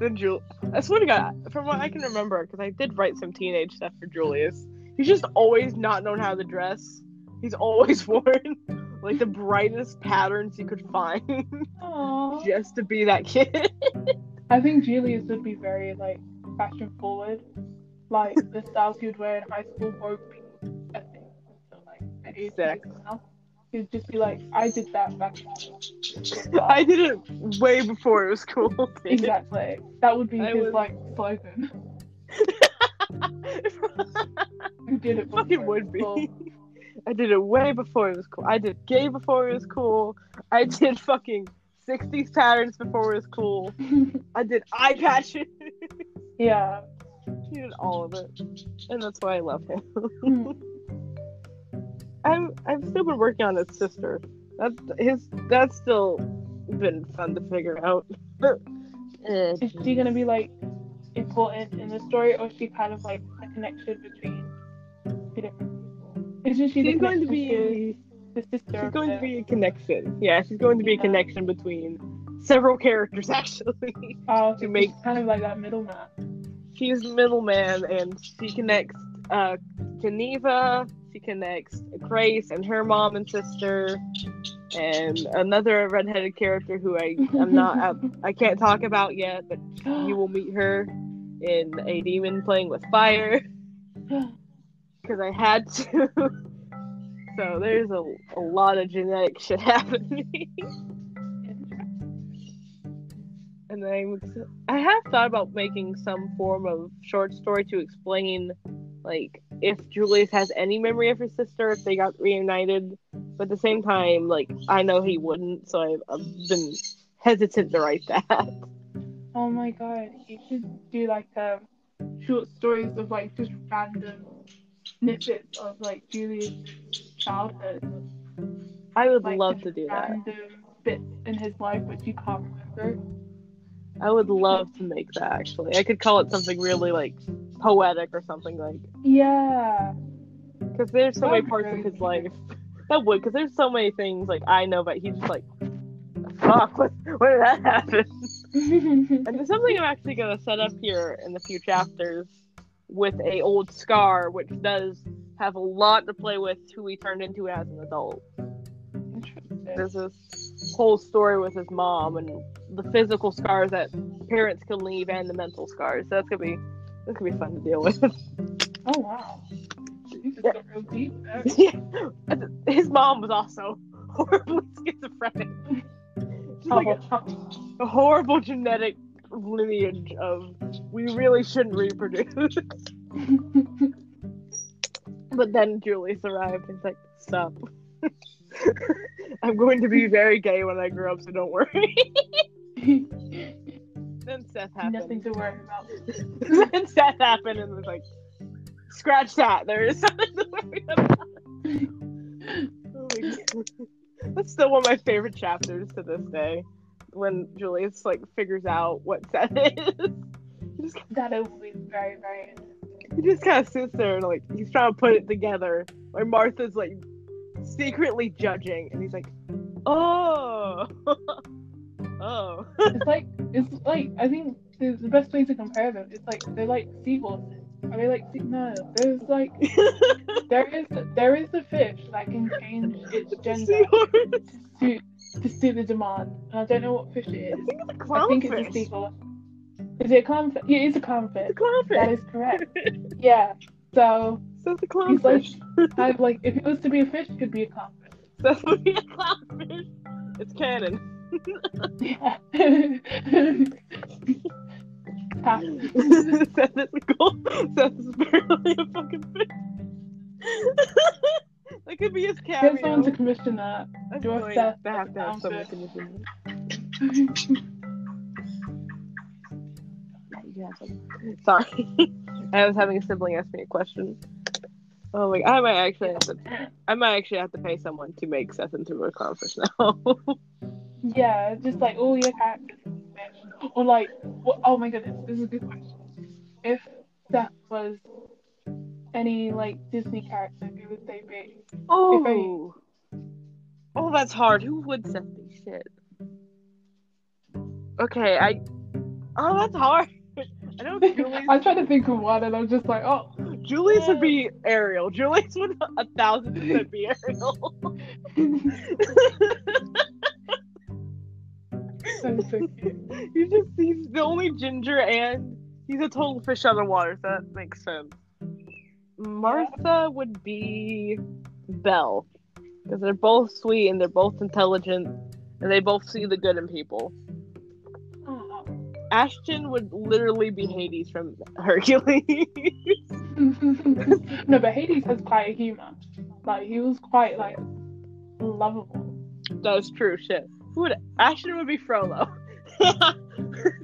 then Jul, I swear to God, from what I can remember, because I did write some teenage stuff for Julius. He's just always not known how to dress. He's always worn like the brightest patterns you could find, Aww. just to be that kid. I think Julius would be very like fashion forward. Like the styles would wear in high school won't be a thing until like the age Exactly. now. He'd just be like, I did that back then. I did it way before it was cool. Exactly. That would be I his was- like slogan. You did it fucking it would cool. be. I did it way before it was cool. I did gay before it was cool. I did fucking 60s patterns before it was cool. I did eye patches. Yeah. He did all of it. And that's why I love him. Hmm. I'm I've still been working on his sister. That's his that's still been fun to figure out. Is she gonna be like important in the story, or is she kind of like a connection between two different people? Isn't she she's going to be the sister? she's going to be a connection. Yeah, she's going to be a connection between several characters actually. Oh, to make- kind of like that middleman. she's the middleman and she connects uh Geneva, she connects Grace and her mom and sister and another redheaded character who I am not I, I can't talk about yet, but you will meet her in a demon playing with fire because I had to. so there's a, a lot of genetic shit happening. And I'm I have thought about making some form of short story to explain like if Julius has any memory of his sister if they got reunited but at the same time like I know he wouldn't so I've, I've been hesitant to write that Oh my god, you should do like um, short stories of like just random snippets of like Julius' childhood. I would Like love to do that random bits in his life which you can't remember. I would love to make that actually I could call it something really like poetic or something like Yeah. because there's so many parts of his life that would because there's so many things like I know but he's just like fuck what, when did that happen And there's something I'm actually going to set up here in the few chapters with a old scar, which does have a lot to play with who he turned into as an adult. This whole story with his mom and the physical scars that parents can leave and the mental scars. So that's gonna be that's gonna be fun to deal with. Oh wow. Yeah. deep yeah. His mom was also horribly schizophrenic. She's like a, Oh, a horrible genetic lineage of we really shouldn't reproduce. But then Julius arrived and like, stop. I'm going to be very gay when I grow up, so don't worry. then Seth happened. Nothing to worry about. then Seth happened and was like, scratch that. There is something to worry about. Oh That's still one of my favorite chapters to this day. When Julius like figures out what Seth is. Just, That be very, very he just kind of sits there and like he's trying to put it together. Like Martha's like secretly judging, and he's like, "Oh, oh." It's like it's like I think the, the best way to compare them It's like they're like seahorses. Are they like sea- no? There's like there is there is a fish that can change its gender to to suit the demand. And I don't know what fish it I think it's a I think it's a clownfish. seahorse. Is it a clownfish? Yeah, it's a clownfish. It's a clownfish. That is correct. Yeah. So It's a like clownfish. kind of like if it was to be a fish, it could be a clownfish. That's what be a clownfish. It's canon. Yeah. Seth is cool. Seth is barely a fucking fish. that could be his Get someone to commission that. I'm do a Seth to have to have someone commission some- Sorry. I was having a sibling ask me a question. Oh my! I might actually have to. I might actually have to pay someone to make Seth into a clownfish now. Yeah, just like oh, all your characters in fish. Or like, what, oh my goodness, this is a good question. If Seth was any like Disney character, who would they be? oh. Oh, that's hard. Who would Seth be? Shit. Okay, I. Oh, that's hard. I don't Julius. I'm trying to think of one, and I'm just like, oh, Julius would be Ariel. Julius would a thousand percent be Ariel. so, so cute. He's just he's the only ginger and he's a total fish out of water, so that makes sense. Martha would be Belle. Because they're both sweet and they're both intelligent and they both see the good in people. Oh. Ashton would literally be Hades from Hercules. no, but Hades has quite a humor. Like he was quite like lovable. That's true shit. Who would Ashton would be Frollo.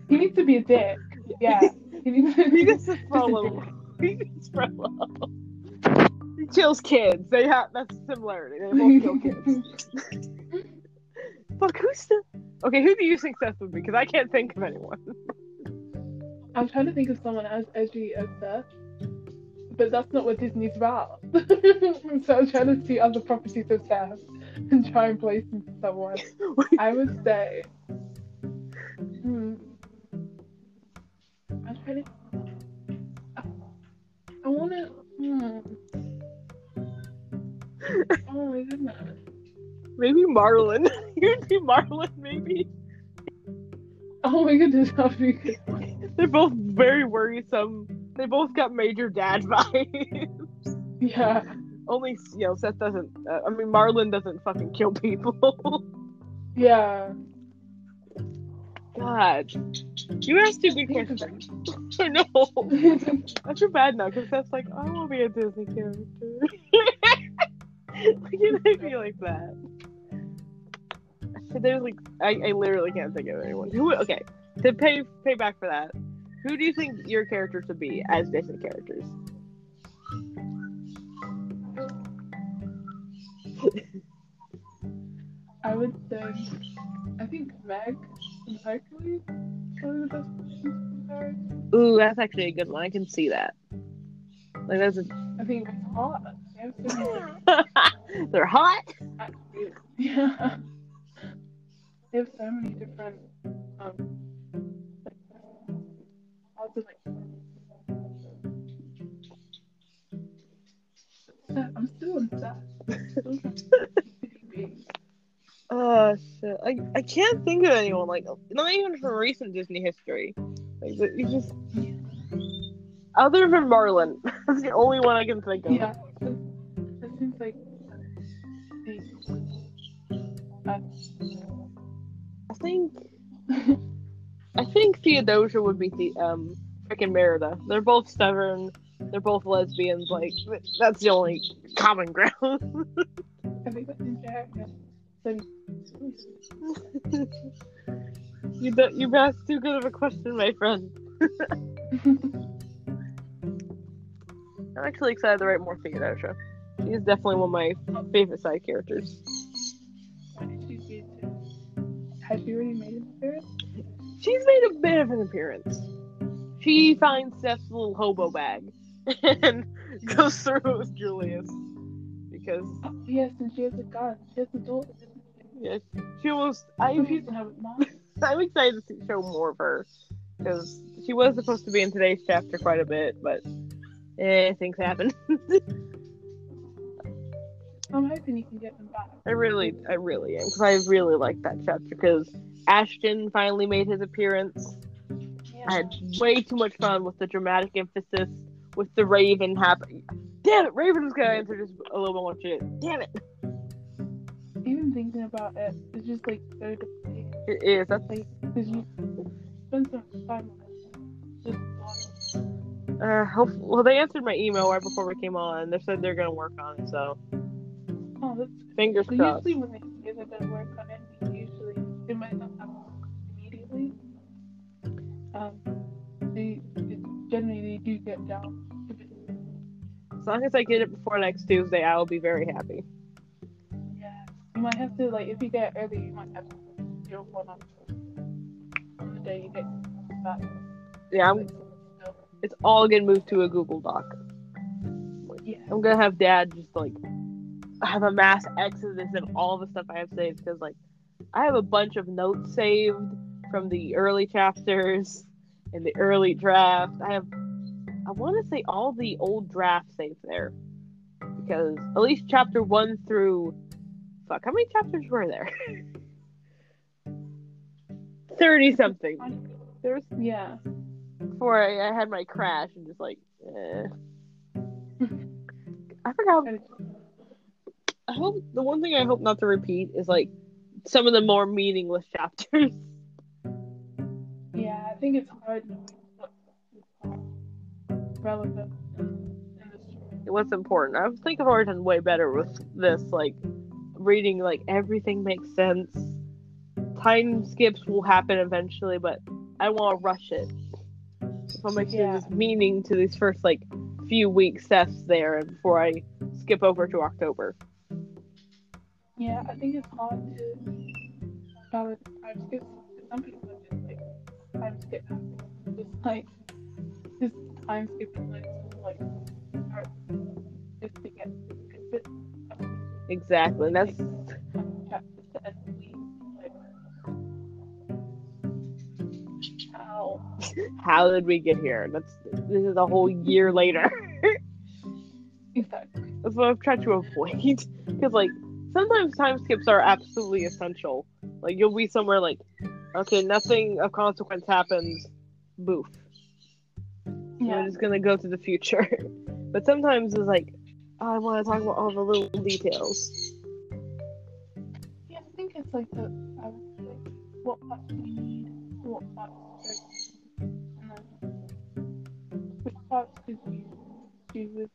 He needs to be a dick. Yeah. He needs to he gets Frollo. He gets Frollo. He kills kids. They have that's a similarity. They both kill kids. Fuck, who's the Okay, who do you think Seth would be? Because I can't think of anyone. I'm trying to think of someone as edgy as Seth, but that's not what Disney's about. so I'm trying to see other properties of Seth and try and place to someone. I would say. Hmm. I'm trying to. I want to. Hmm. Oh my goodness. Maybe Marlin. You'd be Marlin, maybe. Oh my goodness, that would be good. They're both very worrisome. They both got major dad vibes. Yeah. Only, you know, Seth doesn't. Uh, I mean, Marlin doesn't fucking kill people. Yeah. God. You asked two good questions. I know. I feel bad now because Seth's like, I want to be a Disney character. Why can I be like that? So there's like, I, I literally can't think of anyone. Who? Okay, to pay pay back for that, who do you think your character should be as Disney characters? I would say, I think Meg and Hercules are the best compare. Ooh, that's actually a good one. I can see that. Like that's a. I think it's hot. They have so many different They're hot. Yeah. They have so many different, um, I'm still on. Oh shit! I I can't think of anyone like not even from recent Disney history. Like you just other than Marlin, that's the only one I can think of. Yeah, that, that seems like uh, I think I think Theodosia would be the um freaking Merida. They're both stubborn. They're both lesbians. Like that's the only common ground. I think that's in you do, you asked too good of a question, my friend. I'm actually excited to write more for Theodosia. She's definitely one of my favorite side characters. why did she do it? Has she already made an appearance? She's made a bit of an appearance. She finds Seth's little hobo bag and goes through it with Julius because Oh, yes, and she has a gun. She has a daughter. Yes, she almost. I I she doesn't have a mom. I'm excited to see, show more of her because she was supposed to be in today's chapter quite a bit, but eh, things happen. I'm hoping you can get them back. I really, I really am because I really like that chapter because Ashton finally made his appearance. Yeah. I had way too much fun with the dramatic emphasis with the Raven happening. Damn it, Raven was gonna answer just a little bit more shit. Damn it, Even thinking about it, it's just like so depressing. it is. That's Like, because you spend so much time on it. Just uh, hope, well, they answered my email right before we came on. They said they're gonna work on it, so Oh, that's fingers So crossed. usually when they say they're gonna work on it, Um, they generally they do get down. As long as I get it before next Tuesday, I will be very happy. Yeah, you might have to like if you get it early, you might have to do one on on the day you get back. Yeah, I'm, it's all gonna move to a Google Doc. Yeah, I'm gonna have Dad just like have a mass exodus of all the stuff I have saved because like I have a bunch of notes saved from the early chapters and the early draft. I have I want to say all the old drafts saved there because at least chapter one through fuck how many chapters were there? Thirty something. There was yeah. before I, I had my crash and just like eh. I forgot I hope the one thing I hope not to repeat is like some of the more meaningless chapters. Think it's hard relevant this story. Important? I think I've already done way better with this. Like reading, like everything makes sense. time skips will happen eventually, but I want to rush it. So I'll make sure Yeah. there's meaning to these first like few weeks steps there and before I skip over to October. Yeah, I think it's hard to balance time skips. Some people are just like skip, just like just time skipping like like just to get good Exactly, and that's of chapters to end the week. Like, how? how did we get here? That's this is a whole year later. Exactly. That's what I've tried to avoid. Because like sometimes time skips are absolutely essential. Like you'll be somewhere like, okay, nothing of consequence happens. Boof. Yeah. We're just gonna go to the future. but sometimes it's like, oh, I want to talk about all the little details. Yeah, I think it's like the would like what parts do you need, what parts like, and then which parts could you do with,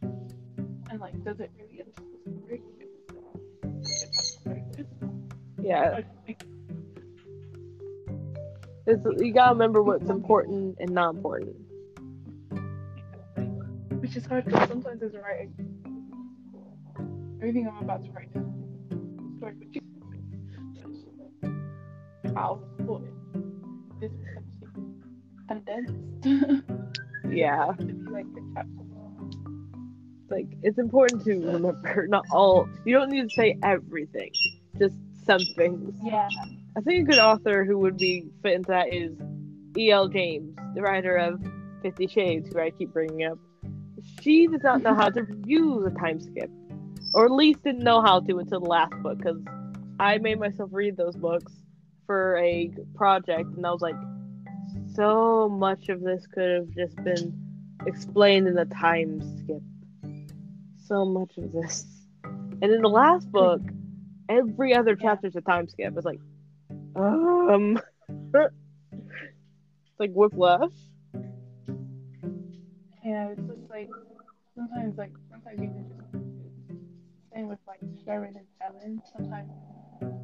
and like does it really enter the story? If it's very good. Yeah, think it's, you gotta remember what's important and not important. which is hard because sometimes as a writer, everything I'm about to write is story, but you important this is condensed Yeah, like like it's important to remember not all. You don't need to say everything, just some things. Yeah. I think a good author who would be fit into that is E.L. James, the writer of Fifty Shades, who I keep bringing up. She does not know how to use a time skip, or at least didn't know how to until the last book. Because I made myself read those books for a project, and I was like, so much of this could have just been explained in the time skip. So much of this, and in the last book, every other chapter chapter's a time skip. It's like, um, it's like whiplash. Yeah, it's just like sometimes like sometimes you can just same with like Sharon and Ellen. Sometimes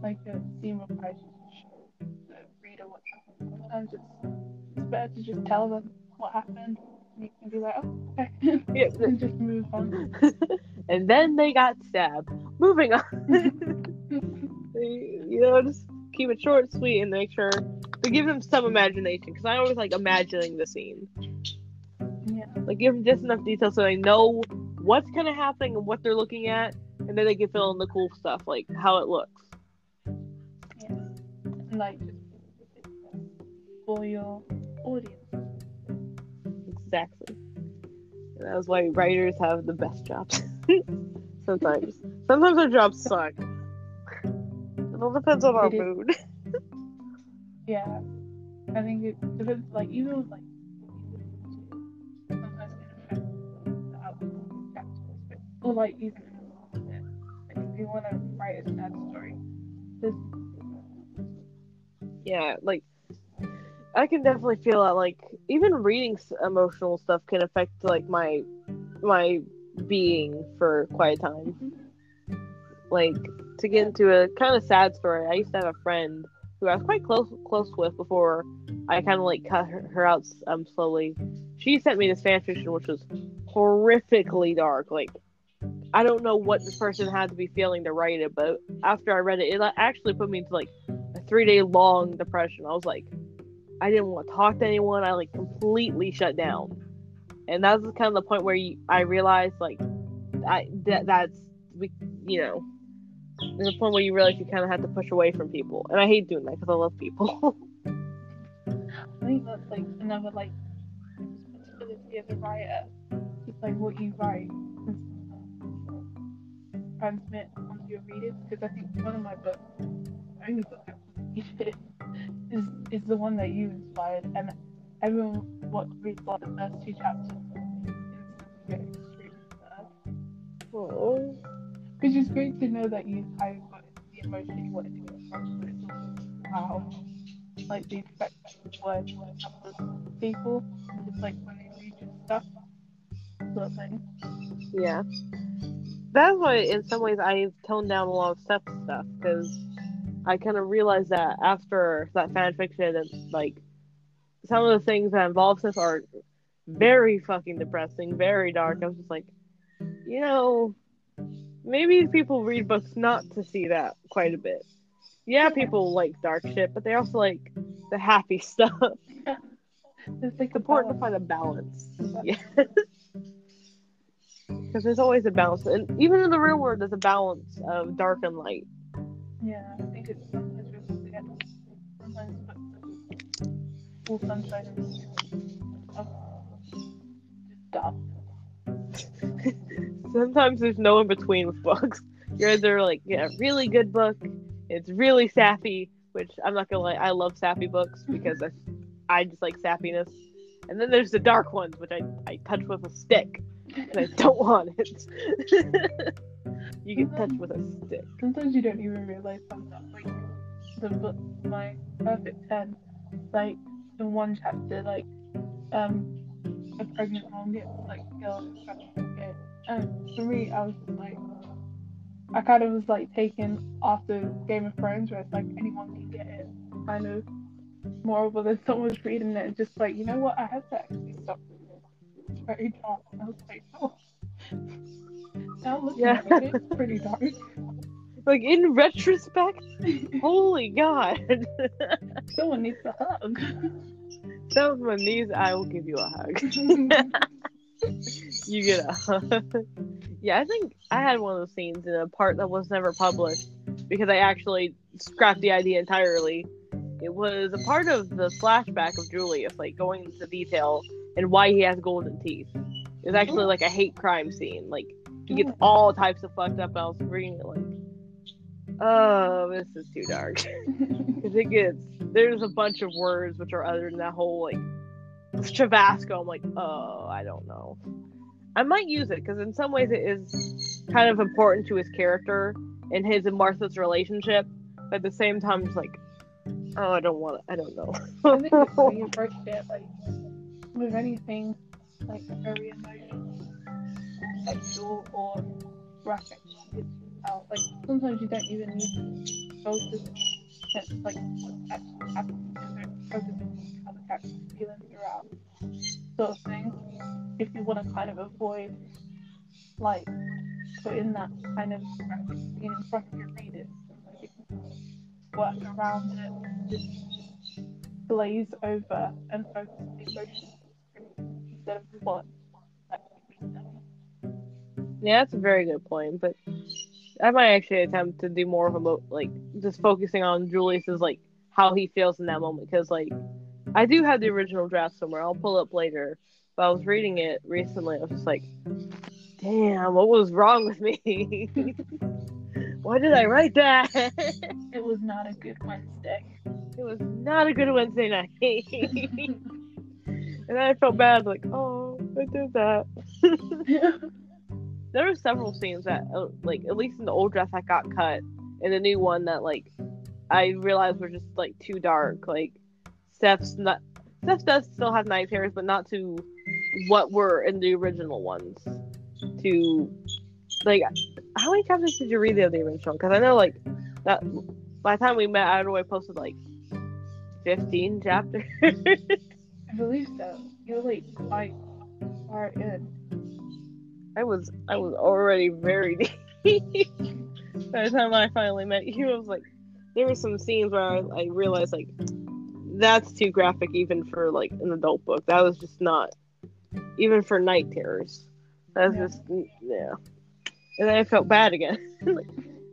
like a scene requires you to show the reader what happened. Sometimes it's it's better to just tell them what happened. You can be like, oh, okay, Yeah, and just move on. and then they got stabbed. Moving on. you know, just keep it short, sweet, and make sure to give them some imagination. Because I always like imagining the scene. yeah, Like give them just enough detail so they know what's kind of happening and what they're looking at, and then they can fill in the cool stuff, like how it looks. yeah, like for your audience. Exactly. And that was why writers have the best jobs. Sometimes. Sometimes our jobs suck. It all depends on our It is. mood. Yeah, I think it depends. Like even with like sometimes it can the outcome of the chapters, but or like even like if you want to write a sad story, Yeah, like I can definitely feel that. Like even reading emotional stuff can affect like my my being for quite a time. Mm-hmm. Like to get into a kind of sad story. I used to have a friend who I was quite close close with before I kind of like cut her, her out um slowly. She sent me this fan fiction which was horrifically dark. Like I don't know what this person had to be feeling to write it, but after I read it, it actually put me into like a three day long depression. I was like, I didn't want to talk to anyone. I like completely shut down, and that was kind of the point where you, I realized like, I that that's we you know, there's a point where you realize you kind of have to push away from people, and I hate doing that because I love people. I think that's like another like responsibility of a writer. It's like what you write and transmit onto your readers. Because I think one of my books, the only book I completed, is is the one that you inspired, and everyone what reads like the first two chapters instantly get extremely sad. oh, Because it's great to know that you got the emotion you wanted to get across, but it's also how like the effect of words on people, just like when they read your stuff, sort of thing. yeah. That's why, in some ways, I've toned down a lot of stuff stuff because I kind of realized that after that fan fiction and like some of the things that involve this are very fucking depressing, very dark. I was just like, you know, maybe people read books not to see that quite a bit. Yeah, people like dark shit, but they also like the happy stuff. It's like It's important to find a balance. Yeah. Because there's always a balance, and even in the real world, there's a balance of dark and light. Yeah, I think it's sometimes we forget. Sometimes but full sunshine and stuff. Just dark. Sometimes there's no in between with books. You're either like, yeah, really good book, it's really sappy, which I'm not gonna lie, I love sappy books because I, I just like sappiness. And then there's the dark ones, which I, I touch with a stick, and I don't want it. you get touched with a stick. Sometimes you don't even realize sometimes like the book my perfect ten, like in one chapter, like um a pregnant mom gets like girl is trying to get it. And for me I was like I kind of was like taken after Game of Thrones where it's like anyone can get it kind of moreover than someone's reading it and just like, you know what, I have to actually stop doing this. It's very dark. And I was like, oh now looking Yeah. at it, it's pretty dark. Like in retrospect, holy god. Someone needs a hug. On my I will give you a hug. you get a yeah, I think I had one of those scenes in a part that was never published because I actually scrapped the idea entirely. It was a part of the flashback of Julius, like going into detail and why he has golden teeth. It was actually like a hate crime scene. Like he gets all types of fucked up. And I was reading it like, oh, this is too dark. Because it gets there's a bunch of words which are other than that whole like Chavasco. I'm like, oh, I don't know. I might use it because in some ways it is kind of important to his character and his and Martha's relationship. But at the same time, it's like, oh, I don't want. I don't know. I think it's when you approach it like with anything like very emotional, sexual or graphic. It's out. Like sometimes you don't even need to focus like what's actually happening. Just focus the throughout, sort of thing. If you want to kind of avoid like putting that kind of scene in front of your readers, work around it. Just glaze over and focus on the emotions instead of what being. Yeah, that's a very good point. But I might actually attempt to do more of a like just focusing on Julius's like how he feels in that moment because like I do have the original draft somewhere. I'll pull up later. But I was reading it recently. I was just like, damn, what was wrong with me? Why did I write that? it was not a good Wednesday. It was not a good Wednesday night. and then I felt bad, like, oh, I did that. there were several scenes that uh, like at least in the old draft that got cut and the new one that like i realized were just like too dark like steph's not steph does still have night hairs but not to what were in the original ones to like how many chapters did you read of the original because i know like that by the time we met i'd already posted like 15 chapters I believe so. You're like quite far in. I was I was already very deep. By the time I finally met you, I was like, there were some scenes where I, I realized like that's too graphic even for like an adult book. That was just not even for night terrors. That's Yeah. just yeah. And then I felt bad again. like,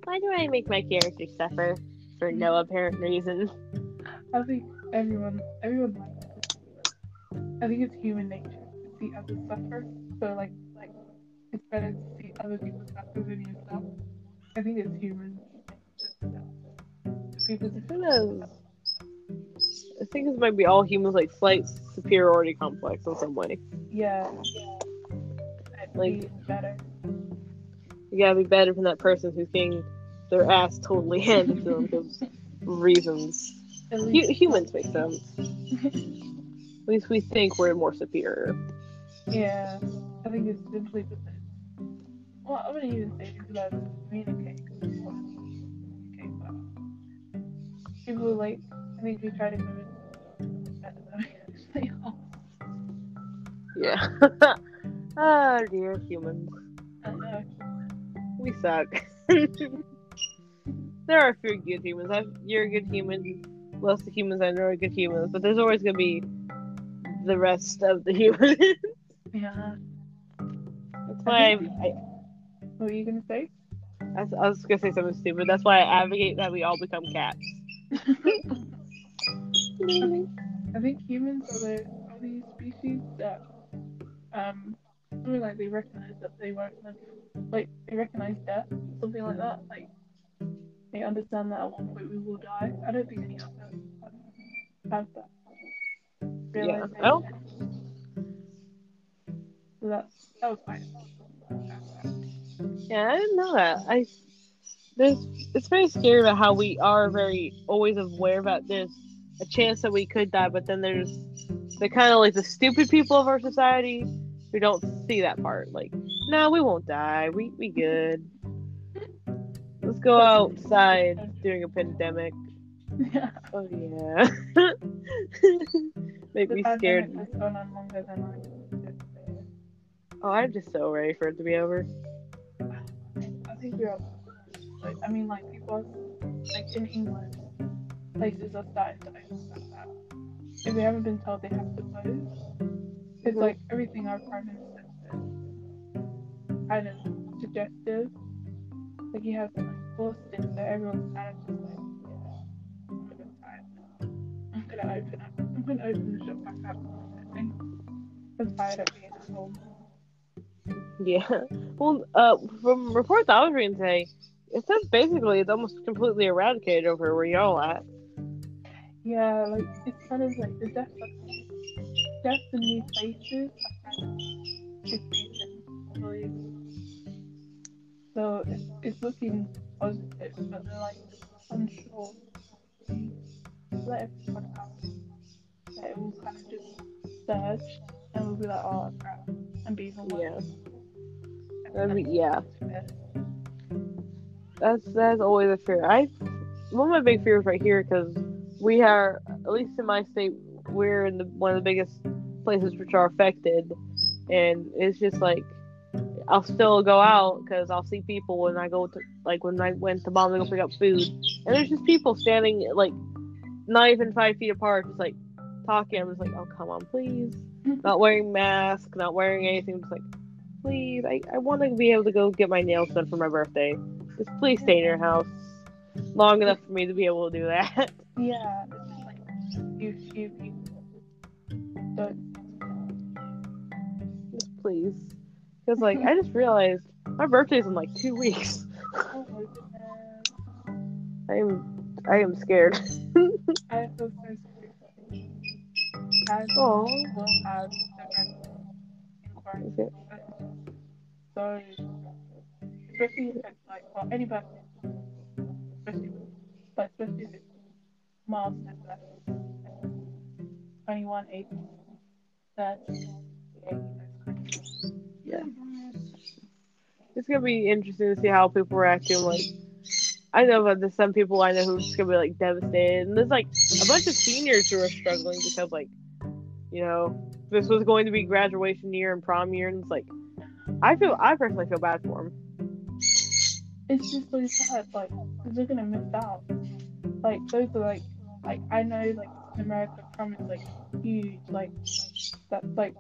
why do I make my character suffer for no mm. apparent reason? I think everyone, everyone likes it. I think it's human nature to see others suffer. So like, like it's better to see other people suffer than yourself. I think it's human. People Who knows? I think this might be all humans like slight superiority complex in some way. yeah, Like- like better. You gotta be better than that person who's getting their ass totally handed to them because reasons. Least humans make sense. At least we think we're more superior. Yeah, I think it's simply because. Well, I'm gonna even say because I communicate. 'cause it's what I communicate, but people like I think we try to convince. Ah, I don't know. It's like, Yeah. oh dear humans. I don't know. We suck. there are a few good humans. i you're a good human. Most of the humans I know are good humans, but there's always gonna be the rest of the humans. Yeah. That's why I, I, What were you gonna say? I, I was gonna say something stupid. That's why I advocate that we all become cats. I think humans are the only species that um something like they recognize that they won't live like they recognize death, something like that. Like they understand that at one point we will die. I don't think any others have that. Yeah, I don't- realization. So that's that was fine. Yeah, I didn't know that. I there's it's very scary about how we are very always aware about there's a chance that we could die, but then there's the kind of like the stupid people of our society who don't see that part. Like, no, we won't die. We we good. Let's go outside during a pandemic. Oh yeah. Make The me scared. has gone on longer than I. Oh, I'm just so ready for it to be over. I think we're like I mean like people like in England places are starting to open back up. If they haven't been told they have to close. It's like everything our prime minister said kind of suggestive. Like you have like force it so everyone's kind of just like, yeah, I'm a bit tired now. I'm gonna open up I'm gonna open the shop back up. I'm I'm tired of being at home. Yeah. Well, uh, from reports I was reading today, it says basically it's almost completely eradicated over where y'all at. Yeah, like it's kind of like the death of death in new places are kind of decreasing. So it's, it's looking positive, but they're like unsure. Let everyone out. That it will kind of just surge and we'll be like, oh crap, and be even worse. Yeah. Yeah. That's that's always a fear. I one of my big fears right here because we are at least in my state we're in the one of the biggest places which are affected, and it's just like I'll still go out because I'll see people when I go to like when I went to mom to go pick up food, and there's just people standing like not even five feet apart, just like talking. I'm just like, oh come on, please, not wearing mask, not wearing anything, just like please, I, I want to be able to go get my nails done for my birthday. Just please stay in your house long enough for me to be able to do that. Yeah, it's just like you, you, you don't. Just please. Because, like, I just realized my birthday's in like two weeks. Oh. I am, I am scared. I feel so sorry for you. As Aw. will have in Okay. So, especially if it's like, well, anybody, especially, but especially if it's 21, 18, 30, 80, Yeah. It's gonna be interesting to see how people react to like. I know that there's some people I know who's gonna be like devastated, and there's like a bunch of seniors who are struggling because like, you know, this was going to be graduation year and prom year, and it's like, I feel I personally feel bad for them. It's just so sad, like, they're gonna miss out. Like, those are like, like, I know, like, America, prom is like huge, like, that's like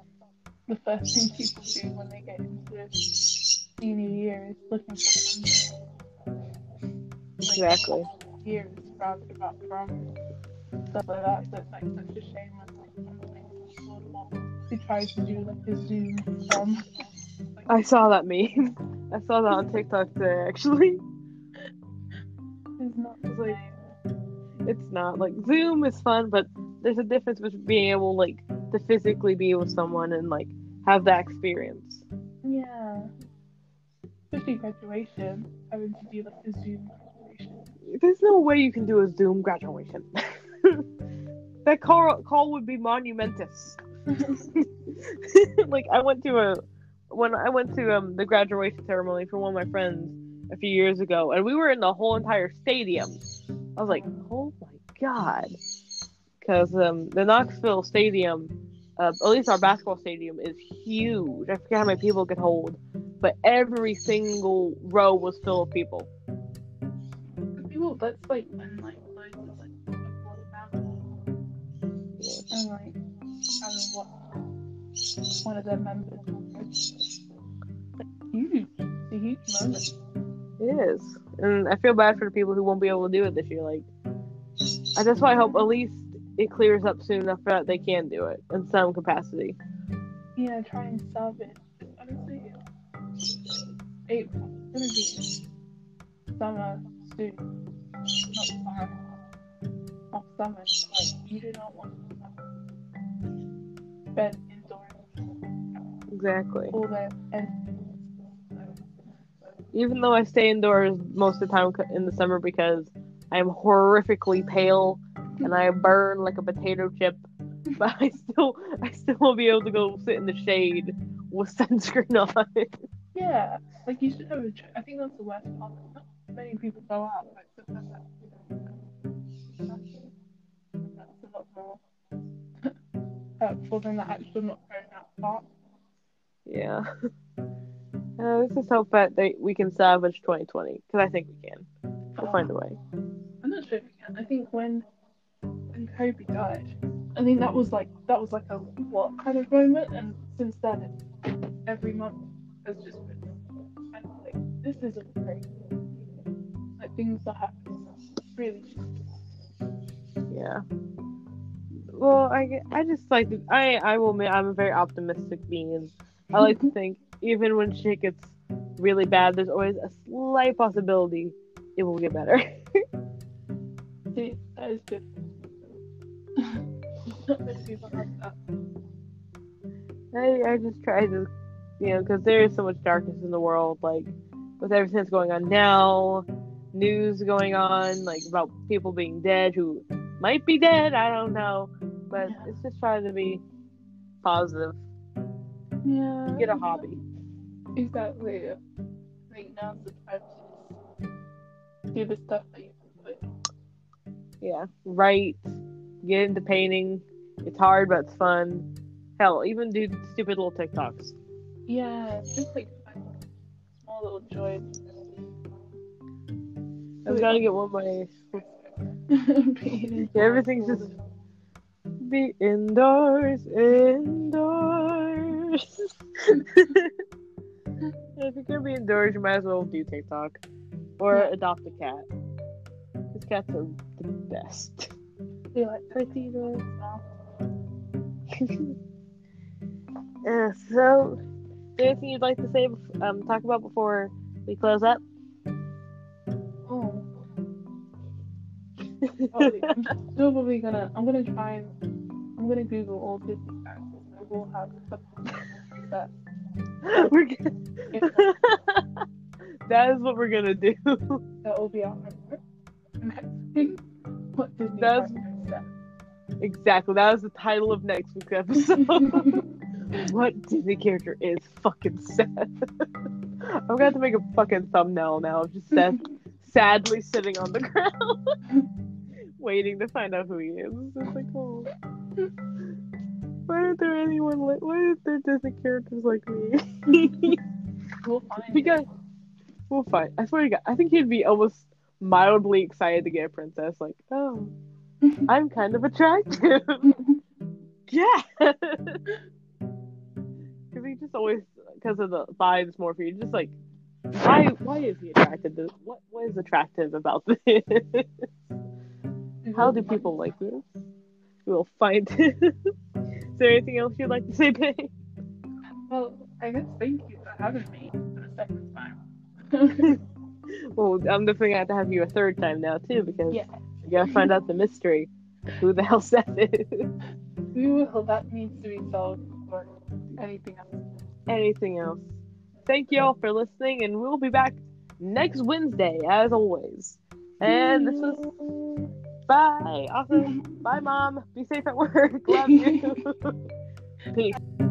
the first thing people do when they get into senior year is looking for. Exactly. Year is about prom, stuff like that. So it's like such a shame when like. He tries to do like a Zoom prom. Like, I saw that meme. I saw that on TikTok today. Actually, it's not the like-. It's not like Zoom is fun, but there's a difference between being able like to physically be with someone and like have that experience. Yeah. Especially graduation, I having to do like a Zoom graduation. There's no way you can do a Zoom graduation. that call call would be monumentous. like I went to a when I went to um the graduation ceremony for one of my friends a few years ago, and we were in the whole entire stadium. I was like, oh my god, because um, the Knoxville Stadium, uh, at least our basketball stadium, is huge. I forget how many people could hold, but every single row was full of people. People, that's like when like loads of like and like having what one of their members. Like, huge, it's a huge moment. It is, and I feel bad for the people who won't be able to do it this year. Like, I just why I hope at least it clears up soon enough that they can do it in some capacity. Yeah, try and solve it. Honestly, gonna be summer soon. Not far off summer. Like you do not want to spend indoors Exactly. all day and Even though I stay indoors most of the time in the summer because I am horrifically pale and I burn like a potato chip, but I still I still won't be able to go sit in the shade with sunscreen on. yeah, like you should have a. I think that's the worst part. Not many people go out, but the fact that that's a lot more hurtful than the actual not going out part. Yeah. Uh, let's just hope that they, we can salvage 2020 because I think we can. We'll find a way. I'm not sure if we can. I think when when Kobe died, I think that was like that was like a what kind of moment, and since then, every month has just been kind of like this isn't crazy. Like things are happening. Really, Yeah. Well, I, I just like to, I I will admit I'm a very optimistic being. I like to think even when shit gets really bad, there's always a slight possibility it will get better. see, that is good. Not many people have that. I I just try to, you know, because there is so much darkness in the world, like with everything that's going on now, news going on, like about people being dead who might be dead. I don't know, but Yeah. it's just trying to be positive. Yeah. Get a hobby. Exactly. I think now's the time to do the stuff that you enjoy. Yeah, write, get into painting. It's hard, but it's fun. Hell, even do stupid little TikToks. Yeah, just like small little joys. I'm gonna get one Being everything's just- be indoors, indoors. if you're gonna be indoors, you might as well do TikTok or Yeah. adopt a cat. Because cats are the best. They like tortillas now. Uh, so, is there anything you'd like to say, um, talk about before we close up? Oh. Probably, I'm still probably gonna. I'm gonna try and. I'm gonna Google all Disney. I will have that. we're gonna... that is what we're gonna do. That will be our. Next week, what Disney That's- exactly. That was the title of next week's episode. what Disney character is fucking Seth? I'm gonna have to make a fucking thumbnail now of just Seth sadly sitting on the ground, waiting to find out who he is. It's like, oh. Why aren't there anyone like? Why aren't there Disney characters like me? We'll find because we'll find. I swear to God, I think he'd be almost mildly excited to get a princess. Like, oh, I'm kind of attractive. yeah. Because he just always, because of the body dysmorphia, just like, why? Why is he attracted to? What? What is attractive about this? How do mm-hmm. people like this? We'll find. is there anything else you'd like to say, babe? Well, I guess thank you for having me for the second time. Well, I'm definitely gonna have to have you a third time now too, because Yeah. you gotta find out the mystery. Who the hell Seth is? we will. That needs to be solved anything else. Anything else? Thank you all for listening, and we'll be back next Wednesday as always. And this was bye. Also, bye, mom. Be safe at work. Love you. Peace.